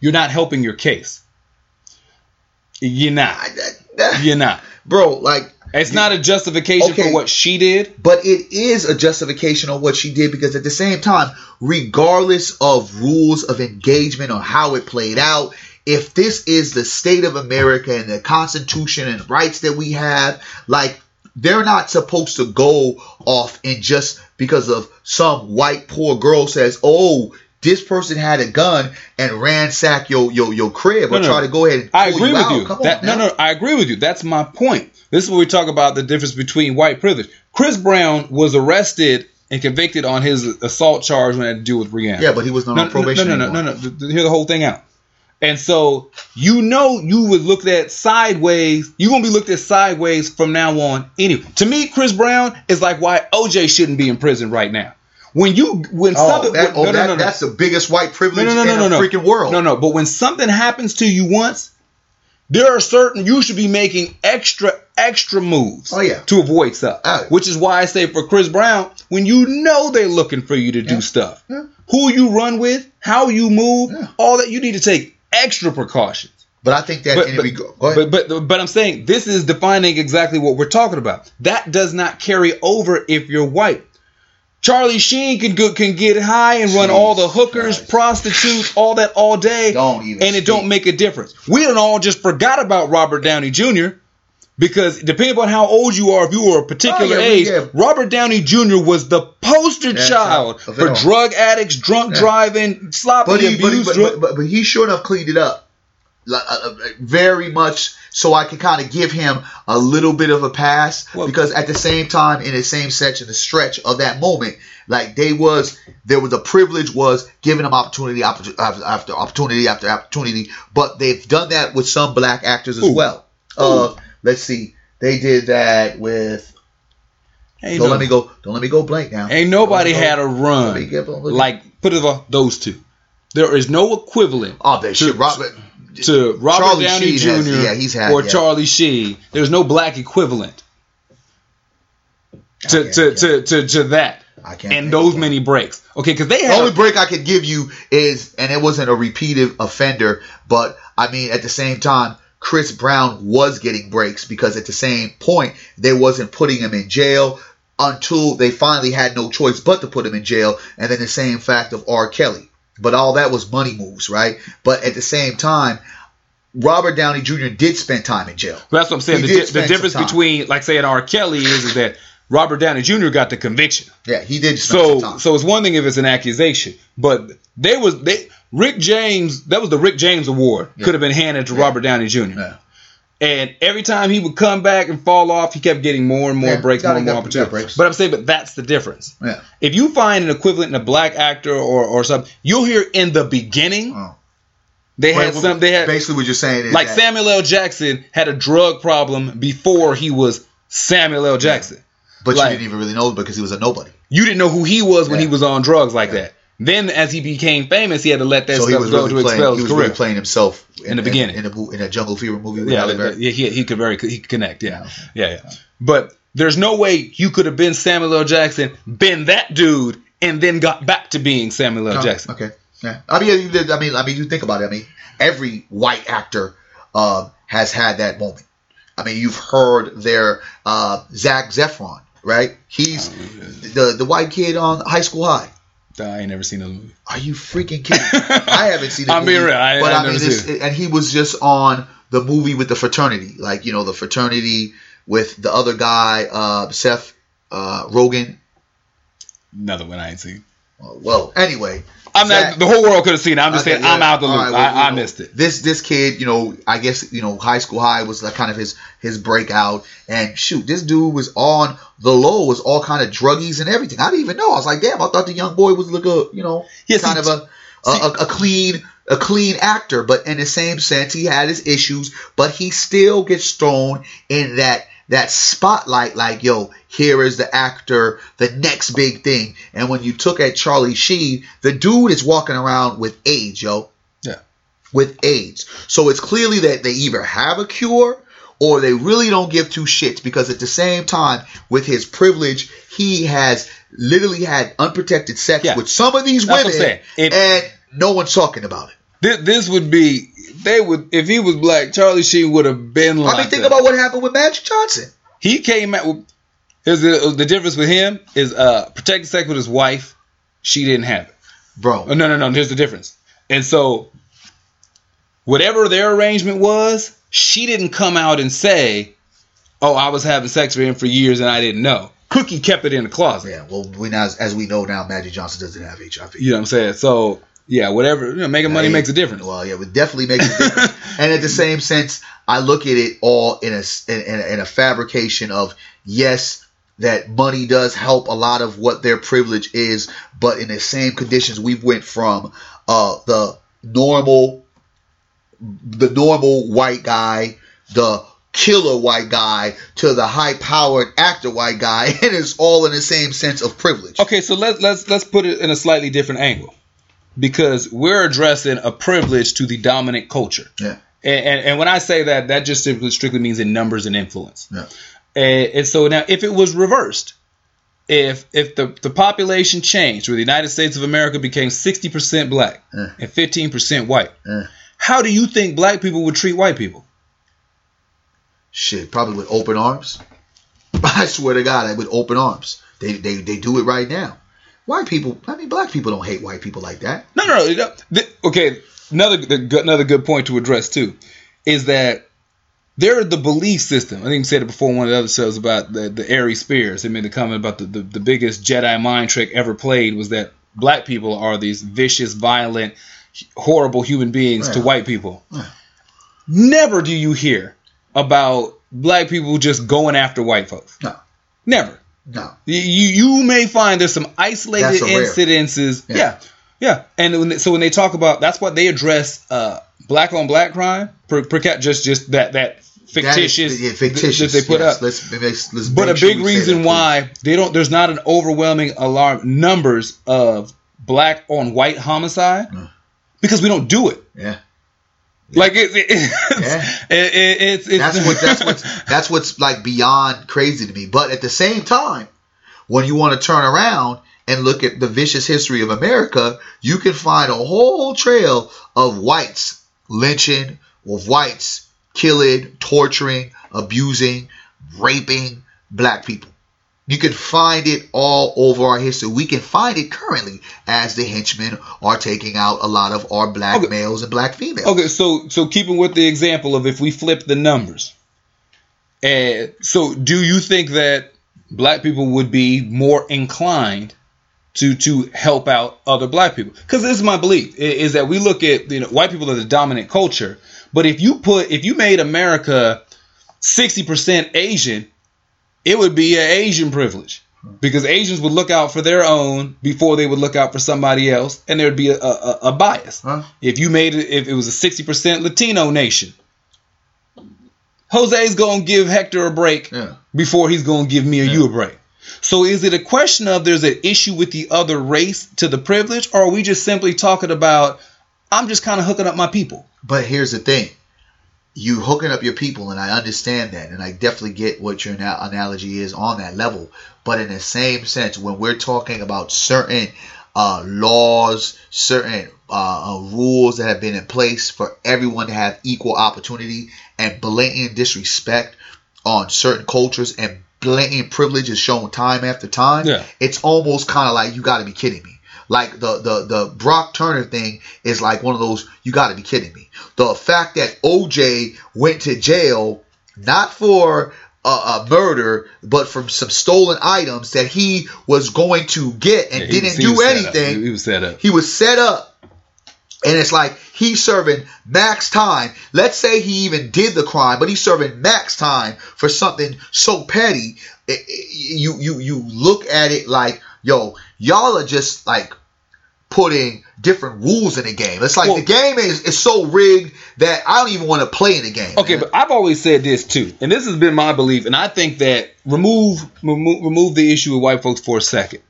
you're not helping your case. You're not. I- that- that- You're not. bro like It's not a justification Okay. for what she did. but it is a justification on what she did because at the same time, regardless of rules of engagement or how it played out, if this is the state of America and the Constitution and rights that we have, like they're not supposed to go off and just because of some white poor girl says, "Oh." This person had a gun and ransack your your, your crib or No, try to go ahead and I agree with out. you. That, no, no, I agree with you. That's my point. This is where we talk about the difference between white privilege. Chris Brown was arrested and convicted on his assault charge when it had to do with Rihanna. Yeah, but he was not no, on probation. No, no, no, no, no, no. Hear the whole thing out. And so you know you was looked at sideways. You're gonna be looked at sideways from now on. Anyway, to me, Chris Brown is like why OJ shouldn't be in prison right now. When you when Oh, something that, oh, no, oh no, that, no, no. that's the biggest white privilege no, no, no, in no, the no. freaking world. No, no. But when something happens to you once, there are certain you should be making extra, extra moves. Oh, yeah. To avoid stuff. Oh. Which is why I say for Chris Brown, when you know they're looking for you to Yeah. do stuff, Yeah. who you run with, how you move, Yeah. all that you need to take extra precautions. But I think that But, but, go ahead. but, but but I'm saying this is defining exactly what we're talking about. That does not carry over if you're white. Charlie Sheen can go, can get high and run all the hookers, Christ. prostitutes, all that all day, Don't even and it speak. don't make a difference. We don't all just forgot about Robert Downey Jr. Because depending upon how old you are, if you were a particular Oh, yeah, age, yeah. Robert Downey Jr. was the poster Yeah, child for drug addicts, drunk Yeah. driving, sloppy but, he, but, he, but, but, but, but he sure enough cleaned it up. Uh, uh, very much so I can kind of give him a little bit of a pass Well- because at the same time in the same section the stretch of that moment like they was there was a privilege was giving them opportunity after, opportunity after opportunity but they've done that with some black actors as Who? well uh let's see They did that with. Ain't, Don't no- let me go. Don't let me go blank now. ain't nobody Don't let me had a let me run give- like put it on those two. There is no equivalent Oh, that shit, Robert. To Robert Charlie Downey Sheen Jr. has- yeah, he's had- or yeah. Charlie Sheen. There's no black equivalent to, to, to, to, to that I can't. and those many breaks. Okay, because they The only break I could give you is, and it wasn't a repeated offender, but I mean, at the same time, Chris Brown was getting breaks because at the same point, they wasn't putting him in jail until they finally had no choice but to put him in jail. And then the same fact of R. Kelly. But all that was money moves, right? But at the same time, Robert Downey Jr. did spend time in jail. That's what I'm saying. The, di- the difference between, like saying R. Kelly is, is that Robert Downey Jr. got the conviction. Yeah, he did spend So some time. so it's one thing if it's an accusation, but they was they Rick James that was the Rick James Award Yeah. could have been handed to Yeah. Robert Downey Jr. Yeah. And every time he would come back and fall off, he kept getting more and more Yeah, breaks, more and more opportunities. But I'm saying, but that's the difference. yeah. If you find an equivalent in a black actor or, or something, you'll hear in the beginning Oh. they had But some. They had basically what you're saying is like Samuel L. Jackson had a drug problem before he was Samuel L. Jackson. but like- you didn't even really know because he was a nobody. You didn't know who he was when Yeah. he was on drugs like Yeah. that. Then, as he became famous, he had to let that so stuff go really to playing. expel He was really playing himself In the beginning. in, a, in a Jungle Fever movie with yeah, yeah, he, he could very he could connect. Yeah, yeah, yeah. But there's no way you could have been Samuel L. Jackson, been that dude, and then got back to being Samuel L. No, Jackson. Okay. Yeah. I mean, you I mean, I mean, you think about it. I mean, every white actor uh, has had that moment. I mean, you've heard their uh, Zac Efron, right? He's the the white kid on High School High. I ain't never seen those movies. Are you freaking kidding? I haven't seen. (laughs) I'm being real. I- but I've I mean, never this, seen and he was just on the movie with the fraternity, like you know, the fraternity with the other guy, uh, Seth uh, Rogen. Another one I ain't seen. Well, anyway, I'm Zach- not. The whole world could have seen it. I'm just Okay, saying I'm out the loop. right, well, you I, I know, missed it. This this kid, you know, I guess you know, high school high was like kind of his his breakout. And shoot, this dude was on the low, was all kind of druggies and everything. I didn't even know. I was like, damn, I thought the young boy was like a you know Yeah, kind see, of a, a, a a clean a clean actor, but in the same sense, he had his issues, but he still gets thrown in that that spotlight like yo here is the actor the next big thing and when you took at charlie sheen the dude is walking around with aids yo Yeah. with AIDS. So it's clearly that they either have a cure or they really don't give two shits because at the same time, with his privilege, he has literally had unprotected sex Yeah. with some of these That's women. It- and no one's talking about it. This, this would be. They would if he was black. Charlie Sheen would have been like. I mean, think about what happened with Magic Johnson. he came out with here's the, the difference with him is uh protected sex with his wife she didn't have it Bro, oh, no no no here's the difference and so whatever their arrangement was she didn't come out and say oh i was having sex with him for years and i didn't know cookie kept it in the closet yeah, well, we now, as we know now, Magic Johnson doesn't have HIV. you know what i'm saying so yeah whatever you know, making money Hey, makes a difference Well, yeah, it definitely makes a difference. (laughs) and at the same sense, I look at it all in a, in, in a in a fabrication of yes, that money does help a lot of what their privilege is, but in the same conditions, we went from uh, the normal, the normal white guy, the killer white guy, to the high-powered actor white guy, (laughs) and it's all in the same sense of privilege. Okay, so let's let's let's put it in a slightly different angle, because we're addressing a privilege to the dominant culture. Yeah. And, and, and when I say that, that just simply strictly means in numbers and influence. Yeah. And, and so now, if it was reversed, if if the, the population changed, where the United States of America became sixty percent black Yeah. and fifteen percent white, Yeah. how do you think black people would treat white people? Shit, probably with open arms. (laughs) I swear to God, with open arms. They, they they do it right now. White people, I mean, black people don't hate white people like that. No, no, no. know, okay, another the, good- another good point to address too is that they're the belief system. I think we said it before in one of the other shows about the the Airy Spears. They made the comment about the, the the biggest Jedi mind trick ever played was that black people are these vicious, violent, horrible human beings to white people. Yeah. Never do you hear about black people just going after white folks. No. Never. No. You you may find there's some isolated That's a rare. incidences. Yeah. Yeah. yeah, And when they, so when they talk about that's what they address uh, black on black crime per, per cap just just that that fictitious, yeah, fictitious that they put yes. up. Let's, let's, let's But a sure big reason that, why they don't there's not an overwhelming alarm numbers of black on white homicide Mm. because we don't do it. Yeah. Like it, it, it's, (laughs) Yeah. it, it, it's, it's That's what that's what's (laughs) that's what's like beyond crazy to me. But at the same time, when you want to turn around and look at the vicious history of America, you can find a whole trail of whites lynching, of whites killing, torturing, abusing, raping black people. You can find it all over our history. We can find it currently as the henchmen are taking out a lot of our black Okay. males and black females. Okay, so so keeping with the example of if we flip the numbers, and so do you think that black people would be more inclined to to help out other black people? Because this is my belief is that we look at you know white people are the dominant culture, but if you put if you made America sixty percent Asian, it would be an Asian privilege. Because Asians would look out for their own before they would look out for somebody else, and there'd be a, a, a bias. Huh? If you made it, if it was a sixty percent Latino nation, Jose's gonna give Hector a break Yeah. before he's gonna give me or you a break. So is it a question of there's an issue with the other race to the privilege, or are we just simply talking about I'm just kind of hooking up my people? But here's the thing. You hooking up your people, and I understand that, and I definitely get what your ana- analogy is on that level. But in the same sense, when we're talking about certain uh, laws, certain uh, uh, rules that have been in place for everyone to have equal opportunity, and blatant disrespect on certain cultures, and blatant privilege is shown time after time, Yeah. it's almost kind of like you got to be kidding me. Like the the the Brock Turner thing is like one of those you got to be kidding me. The fact that OJ went to jail not for a, a murder, but from some stolen items that he was going to get and Yeah, didn't was- do was set up. anything. He- He was set up. He was set up. And it's like he's serving max time. Let's say he even did the crime, but he's serving max time for something so petty. It- it- you you you look at it like, yo, y'all are just like putting different rules in the game. It's like Well- the game is, is so rigged that I don't even want to play in the game. Okay, man. but I've always said this too, and this has been my belief, and I think that remove remove, remove the issue with white folks for a second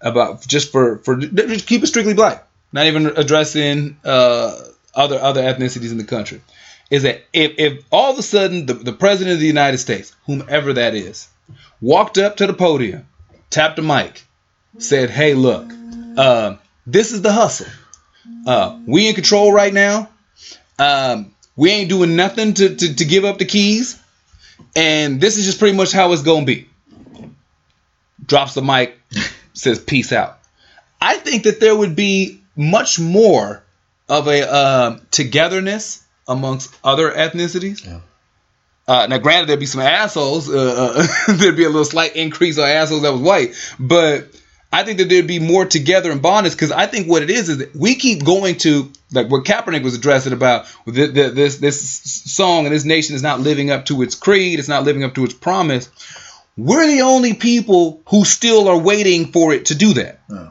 about just for for just keep it strictly black, not even addressing uh, other other ethnicities in the country. Is that if, if all of a sudden the, the president of the United States, whomever that is, walked up to the podium, tapped a mic, said, "Hey, look, uh, this is the hustle. Uh, we in control right now. Um, we ain't doing nothing to, to, to give up the keys. And this is just pretty much how it's going to be. Drops the mic, (laughs) says peace out. I think that there would be much more of a um togetherness amongst other ethnicities. Yeah. Uh, now, granted, there'd be some assholes. Uh, uh, (laughs) there'd be a little slight increase of assholes that was white, but I think that there'd be more together and bondness because I think what it is is that we keep going to like what Kaepernick was addressing about the, the, this this song and this nation is not living up to its creed, it's not living up to its promise. We're the only people who still are waiting for it to do that. Yeah.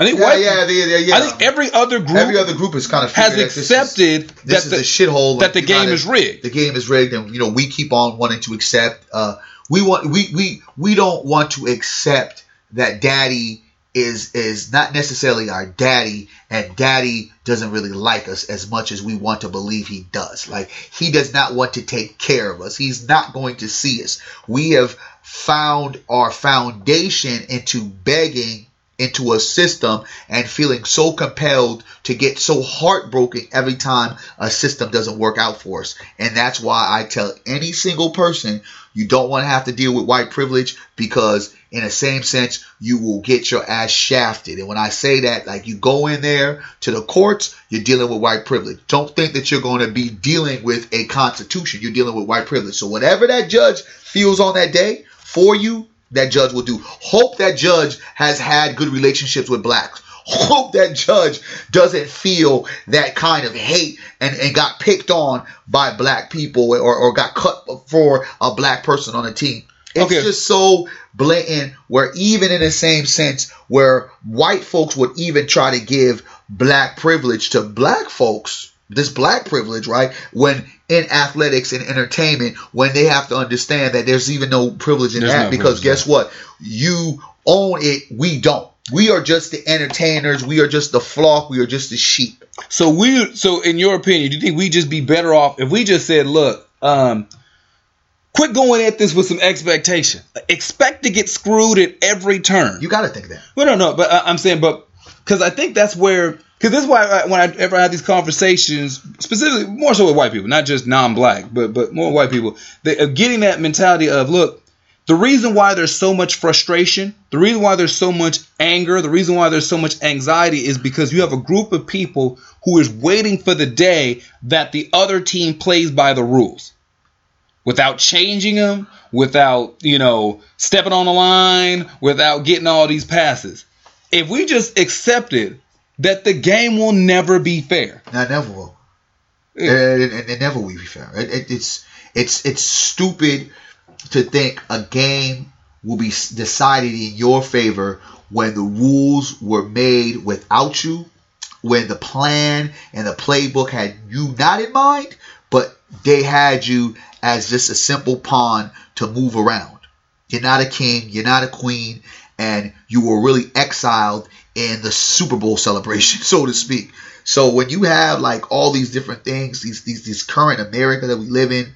I think yeah, white, yeah, yeah, yeah, yeah. I think every other group Every other group is kind of has figured that this is- accepted this that is the, the shithole that the game is rigged. the game is rigged and you know we keep on wanting to accept uh we want we we we don't want to accept that daddy is is not necessarily our daddy and daddy doesn't really like us as much as we want to believe he does. Like he does not want to take care of us. He's not going to see us. We have found our foundation into begging into a system and feeling so compelled to get so heartbroken every time a system doesn't work out for us. And that's why I tell any single person you don't want to have to deal with white privilege because in the same sense you will get your ass shafted. And when I say that, like you go in there to the courts, you're dealing with white privilege. Don't think that you're going to be dealing with a constitution. You're dealing with white privilege. So whatever that judge feels on that day for you, that judge will do. Hope that judge has had good relationships with blacks. Hope that judge doesn't feel that kind of hate and, and got picked on by black people or, or got cut for a black person on a team. It's Okay. just so blatant where even in the same sense where white folks would even try to give black privilege to black folks, this black privilege, right? When in athletics and entertainment when they have to understand that there's even no privilege in There's that no because guess what? You own it, we don't. We are just the entertainers, we are just the flock, we are just the sheep. So we so in your opinion, do you think we just be better off if we just said, look, um, quit going at this with some expectation. Expect to get screwed at every turn. You got to think that. Well, no, no, but I'm saying, but because I think that's where, because this is why I, when I ever have these conversations, specifically more so with white people, not just non-black, but but more white people, they are getting that mentality of look, the reason why there's so much frustration, the reason why there's so much anger, the reason why there's so much anxiety is because you have a group of people who is waiting for the day that the other team plays by the rules without changing them, without, you know, stepping on the line, without getting all these passes. If we just accepted that the game will never be fair. No, it never will. Yeah. It, it- it never will be fair. It, it, it's it's it's stupid to think a game will be decided in your favor when the rules were made without you, when the plan and the playbook had you not in mind, but they had you as just a simple pawn to move around. You're not a king, you're not a queen, and you were really exiled in the Super Bowl celebration, (laughs) so to speak. So when you have like all these different things, these these this current America that we live in,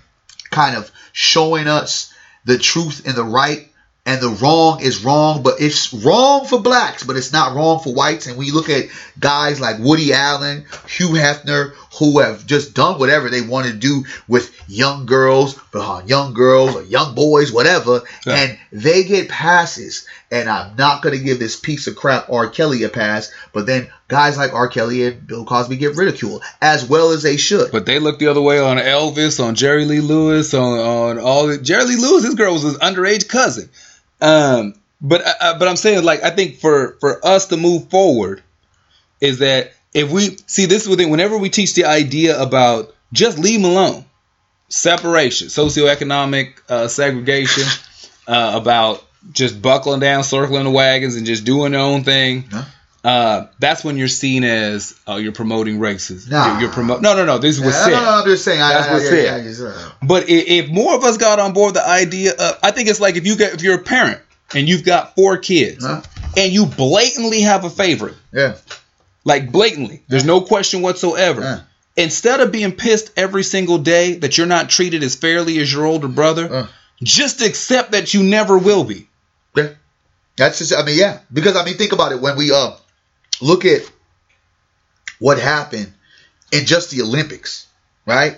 kind of showing us the truth and the right and the wrong is wrong, but it's wrong for blacks, but it's not wrong for whites. And we look at guys like Woody Allen, Hugh Hefner, who have just done whatever they want to do with young girls, uh, young girls or young boys, whatever, Yeah. and they get passes. And I'm not going to give this piece of crap R. Kelly a pass, but then guys like R. Kelly and Bill Cosby get ridiculed as well as they should. But they look the other way on Elvis, on Jerry Lee Lewis, on, on all the Jerry Lee Lewis. This girl was his underage cousin. Um, but uh, but I'm saying like I think for for us to move forward is that if we see this is the. Whenever we teach the idea about just leave them alone, separation, socioeconomic uh, segregation, uh, about just buckling down, circling the wagons, and just doing their own thing. Uh, that's when you're seen as uh, you're promoting racism. Nah. You're, you're promo- No, no, no. This is what's Yeah, said. no, no, I'm just saying. That's I, what's said. I just, uh, But i- if more of us got on board the idea of, I think it's like if you get if you're a parent and you've got four kids Huh? and you blatantly have a favorite, yeah. like blatantly, there's no question whatsoever. Yeah. Instead of being pissed every single day that you're not treated as fairly as your older brother, Uh. just accept that you never will be. Yeah. That's just, I mean, yeah. Because, I mean, think about it. When we uh look at what happened in just the Olympics, right?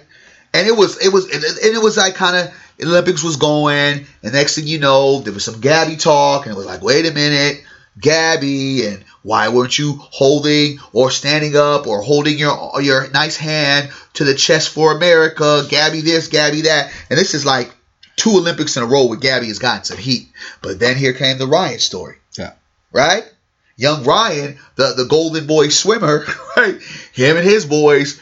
And it was, it was, and it was like kind of, Olympics was going, and next thing you know, there was some Gabby talk, and it was like, wait a minute, Gabby, and why weren't you holding or standing up or holding your your nice hand to the chest for America? Gabby this, Gabby that, and this is like two Olympics in a row where Gabby has gotten some heat. But then here came the Ryan story. Yeah. Right? Young Ryan, the, the golden boy swimmer, (laughs) right? Him and his boys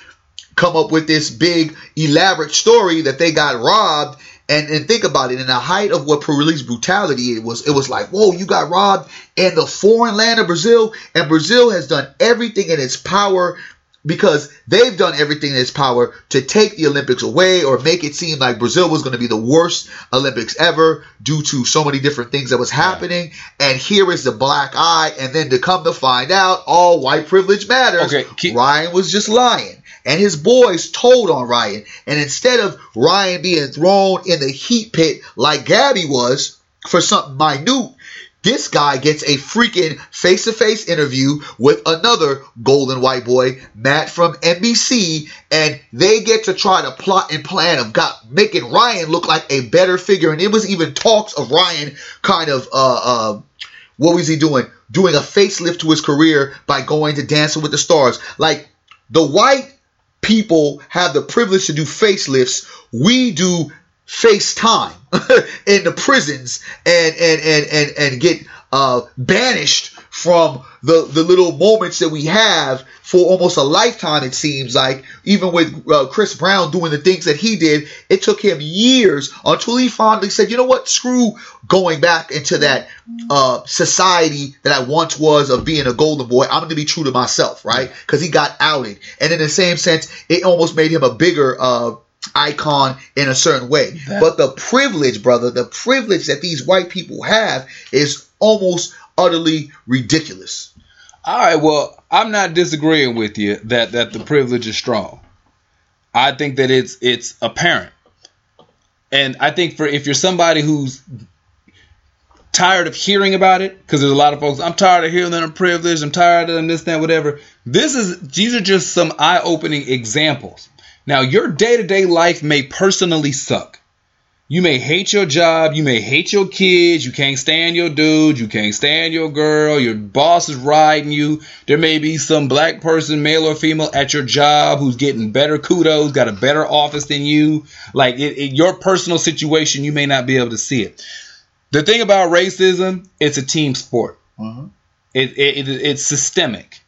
come up with this big elaborate story that they got robbed. And, and think about it, in the height of what police brutality it was, it was like, whoa, you got robbed in the foreign land of Brazil, and Brazil has done everything in its power because they've done everything in its power to take the Olympics away or make it seem like Brazil was going to be the worst Olympics ever due to so many different things that was happening. And here is the black eye, and then to come to find out, all white privilege matters. Okay, keep- Ryan was just lying. And his boys told on Ryan. And instead of Ryan being thrown in the heat pit like Gabby was for something minute, this guy gets a freaking face to face interview with another golden white boy, Matt from NBC, and they get to try to plot and plan of got making Ryan look like a better figure. And it was even talks of Ryan kind of uh uh what was he doing? Doing a facelift to his career by going to Dancing with the Stars. Like the white people have the privilege to do facelifts. We do FaceTime (laughs) in the prisons and and and and, and get uh, banished from the the little moments that we have for almost a lifetime. It seems like even with uh, Chris Brown doing the things that he did, it took him years until he finally said, "You know what? Screw going back into that uh, society that I once was of being a golden boy. I'm going to be true to myself, right? Because he got outed, and in the same sense, it almost made him a bigger uh, icon in a certain way. That- but the privilege, brother, the privilege that these white people have is almost utterly ridiculous. All right, well, I'm not disagreeing with you that that the privilege is strong. I think that it's it's apparent. And I think for if you're somebody who's tired of hearing about it, because there's a lot of folks, I'm tired of hearing that I'm privileged, I'm tired of them, this, that, whatever. This is these are just some eye-opening examples. Now, your day-to-day life may personally suck. You may hate your job. You may hate your kids. You can't stand your dude. You can't stand your girl. Your boss is riding you. There may be some black person, male or female, at your job who's getting better kudos, got a better office than you. Like it, it, your personal situation, you may not be able to see it. The thing about racism, it's a team sport. Uh-huh. It, it, it, it's systemic.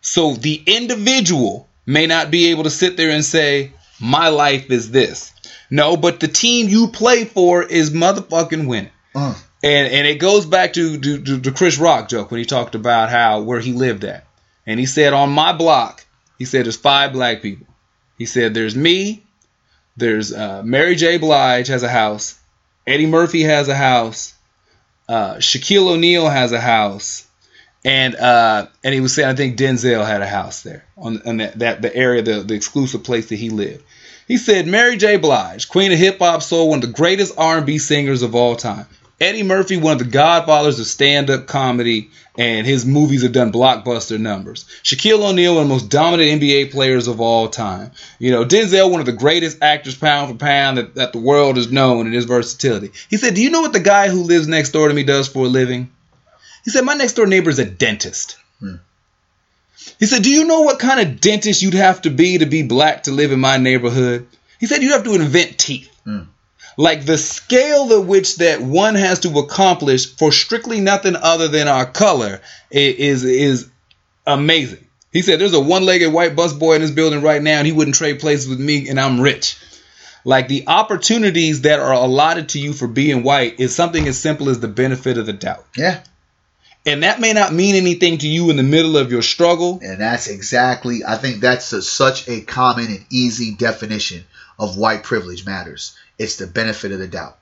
So the individual may not be able to sit there and say, my life is this. No, but the team you play for is motherfucking winning. Uh, And and it goes back to, to, to the Chris Rock joke when he talked about how where he lived at. And he said on my block, he said there's five black people. He said there's me, there's uh, Mary J. Blige has a house, Eddie Murphy has a house, uh, Shaquille O'Neal has a house, and uh, and he was saying I think Denzel had a house there on, on that, that the area the, the exclusive place that he lived. He said Mary J. Blige, Queen of Hip Hop Soul, one of the greatest R&B singers of all time. Eddie Murphy, one of the godfathers of stand-up comedy, and his movies have done blockbuster numbers. Shaquille O'Neal, one of the most dominant NBA players of all time. You know, Denzel, one of the greatest actors pound for pound that, that the world has known in his versatility. He said, Do you know what the guy who lives next door to me does for a living? He said, My next door neighbor is a dentist. Hmm. He said, Do you know what kind of dentist you'd have to be to be black to live in my neighborhood? He said, You'd have to invent teeth. Hmm. Like the scale at which that one has to accomplish for strictly nothing other than our color is is amazing. He said, There's a one legged white busboy in this building right now, and he wouldn't trade places with me, and I'm rich. Like the opportunities that are allotted to you for being white is something as simple as the benefit of the doubt. yeah. And that may not mean anything to you in the middle of your struggle. And that's exactly, I think that's a, such a common and easy definition of white privilege matters. It's the benefit of the doubt.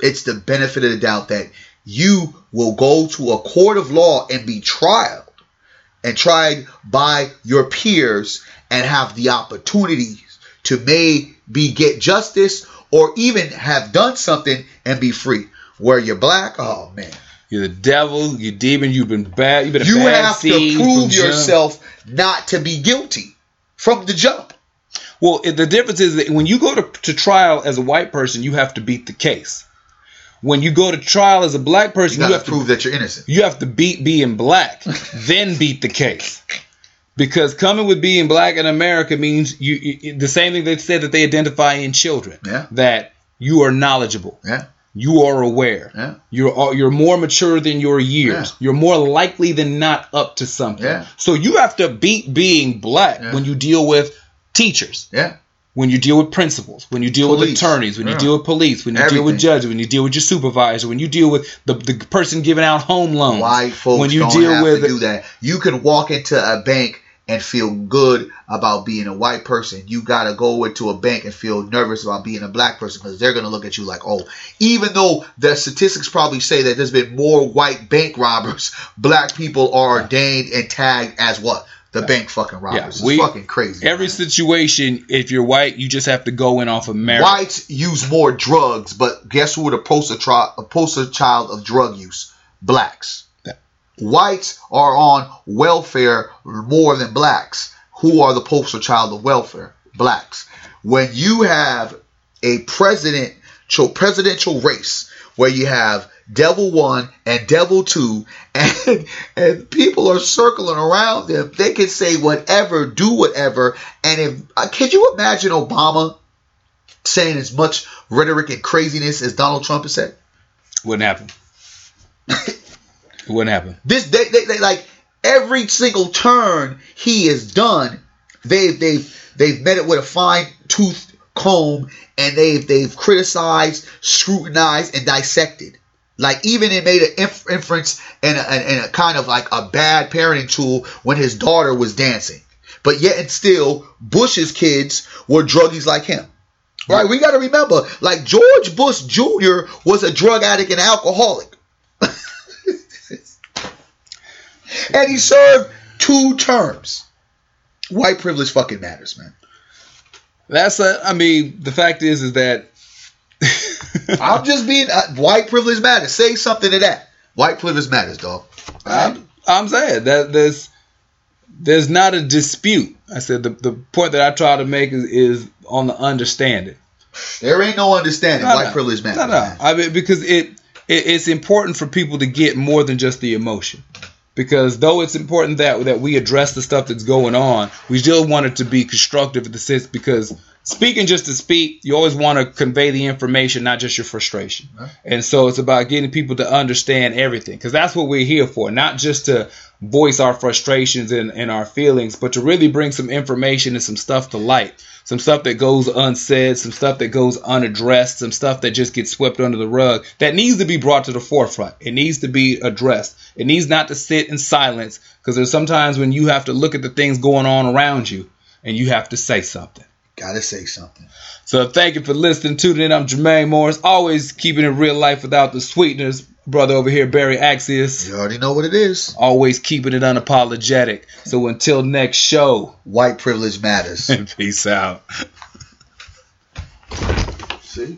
It's the benefit of the doubt that you will go to a court of law and be tried and tried by your peers and have the opportunities to maybe get justice or even have done something and be free. Where you're black, oh man. You're the devil, you're demon, you've been bad, you've been a You bad have to prove jump. yourself not to be guilty from the jump. Well, the difference is that when you go to, to trial as a white person, you have to beat the case. When you go to trial as a black person, you, gotta have to prove that you're innocent. you have to beat being black, (laughs) then beat the case. Because coming with being black in America means you, you the same thing they said that they identify in children. Yeah. That you are knowledgeable. Yeah. You are aware. Yeah. You're you're more mature than your years. Yeah. You're more likely than not up to something. Yeah. So you have to beat being black when you deal with teachers, Yeah. when you deal with principals, when you deal with attorneys, when you deal with police, when you deal with Everything. judges, when you deal with your supervisor, when you deal with the, the person giving out home loans. White folks when you don't deal have with to do that. You can walk into a bank and feel good about being a white person. You gotta go into a bank and feel nervous about being a black person because they're gonna look at you like, oh, even though the statistics probably say that there's been more white bank robbers, (laughs) black people are ordained and tagged as what? The bank fucking robbers. it's we- fucking crazy. every man. situation, if you're white, you just have to go in off of merit. Whites use more drugs, but guess who the poster, tri- poster child of drug use? Blacks. Whites are on welfare more than blacks. Who are the poster child of welfare? Blacks. When you have a presidential presidential race where you have devil one and devil two (laughs) and and people are circling around them they can say whatever do whatever and if uh, could you imagine obama saying as much rhetoric and craziness as donald trump has said Wouldn't happen. (laughs) it wouldn't happen. this they, they, they like every single turn he has done they've they've they've met it with a fine tooth comb and they've they've criticized scrutinized and dissected like even it made an inf- inference and a, and a kind of like a bad parenting tool when his daughter was dancing but yet and still bush's kids were druggies like him Right? We got to remember, like George Bush Jr. was a drug addict and alcoholic. And he served two terms. White privilege fucking matters, man. That's a. I mean, the fact is, is that (laughs) I'm just being uh, white privilege matters. Say something to that. White privilege matters, dog. I'm, I'm saying that there's there's not a dispute. I said the, the point that I try to make is, is on the understanding. There ain't no understanding. No, white no. privilege matters. No, no. man. I mean because it, it it's important for people to get more than just the emotion. Because though it's important that that we address the stuff that's going on, we still want it to be constructive in the sense because speaking just to speak, you always want to convey the information, not just your frustration. Right. And so it's about getting people to understand everything because that's what we're here for, not just to voice our frustrations and, and our feelings, but to really bring some information and some stuff to light. Some stuff that goes unsaid, some stuff that goes unaddressed, some stuff that just gets swept under the rug that needs to be brought to the forefront. It needs to be addressed. It needs not to sit in silence because there's sometimes when you have to look at the things going on around you and you have to say something. Gotta say something. So thank you for listening. Tuning in. I'm Jermaine Morris. Always keeping it real life without the sweeteners. Brother over here, Berry Accius. You already know what it is. Always keeping it unapologetic. So until next show, White privilege matters. (laughs) peace out. See?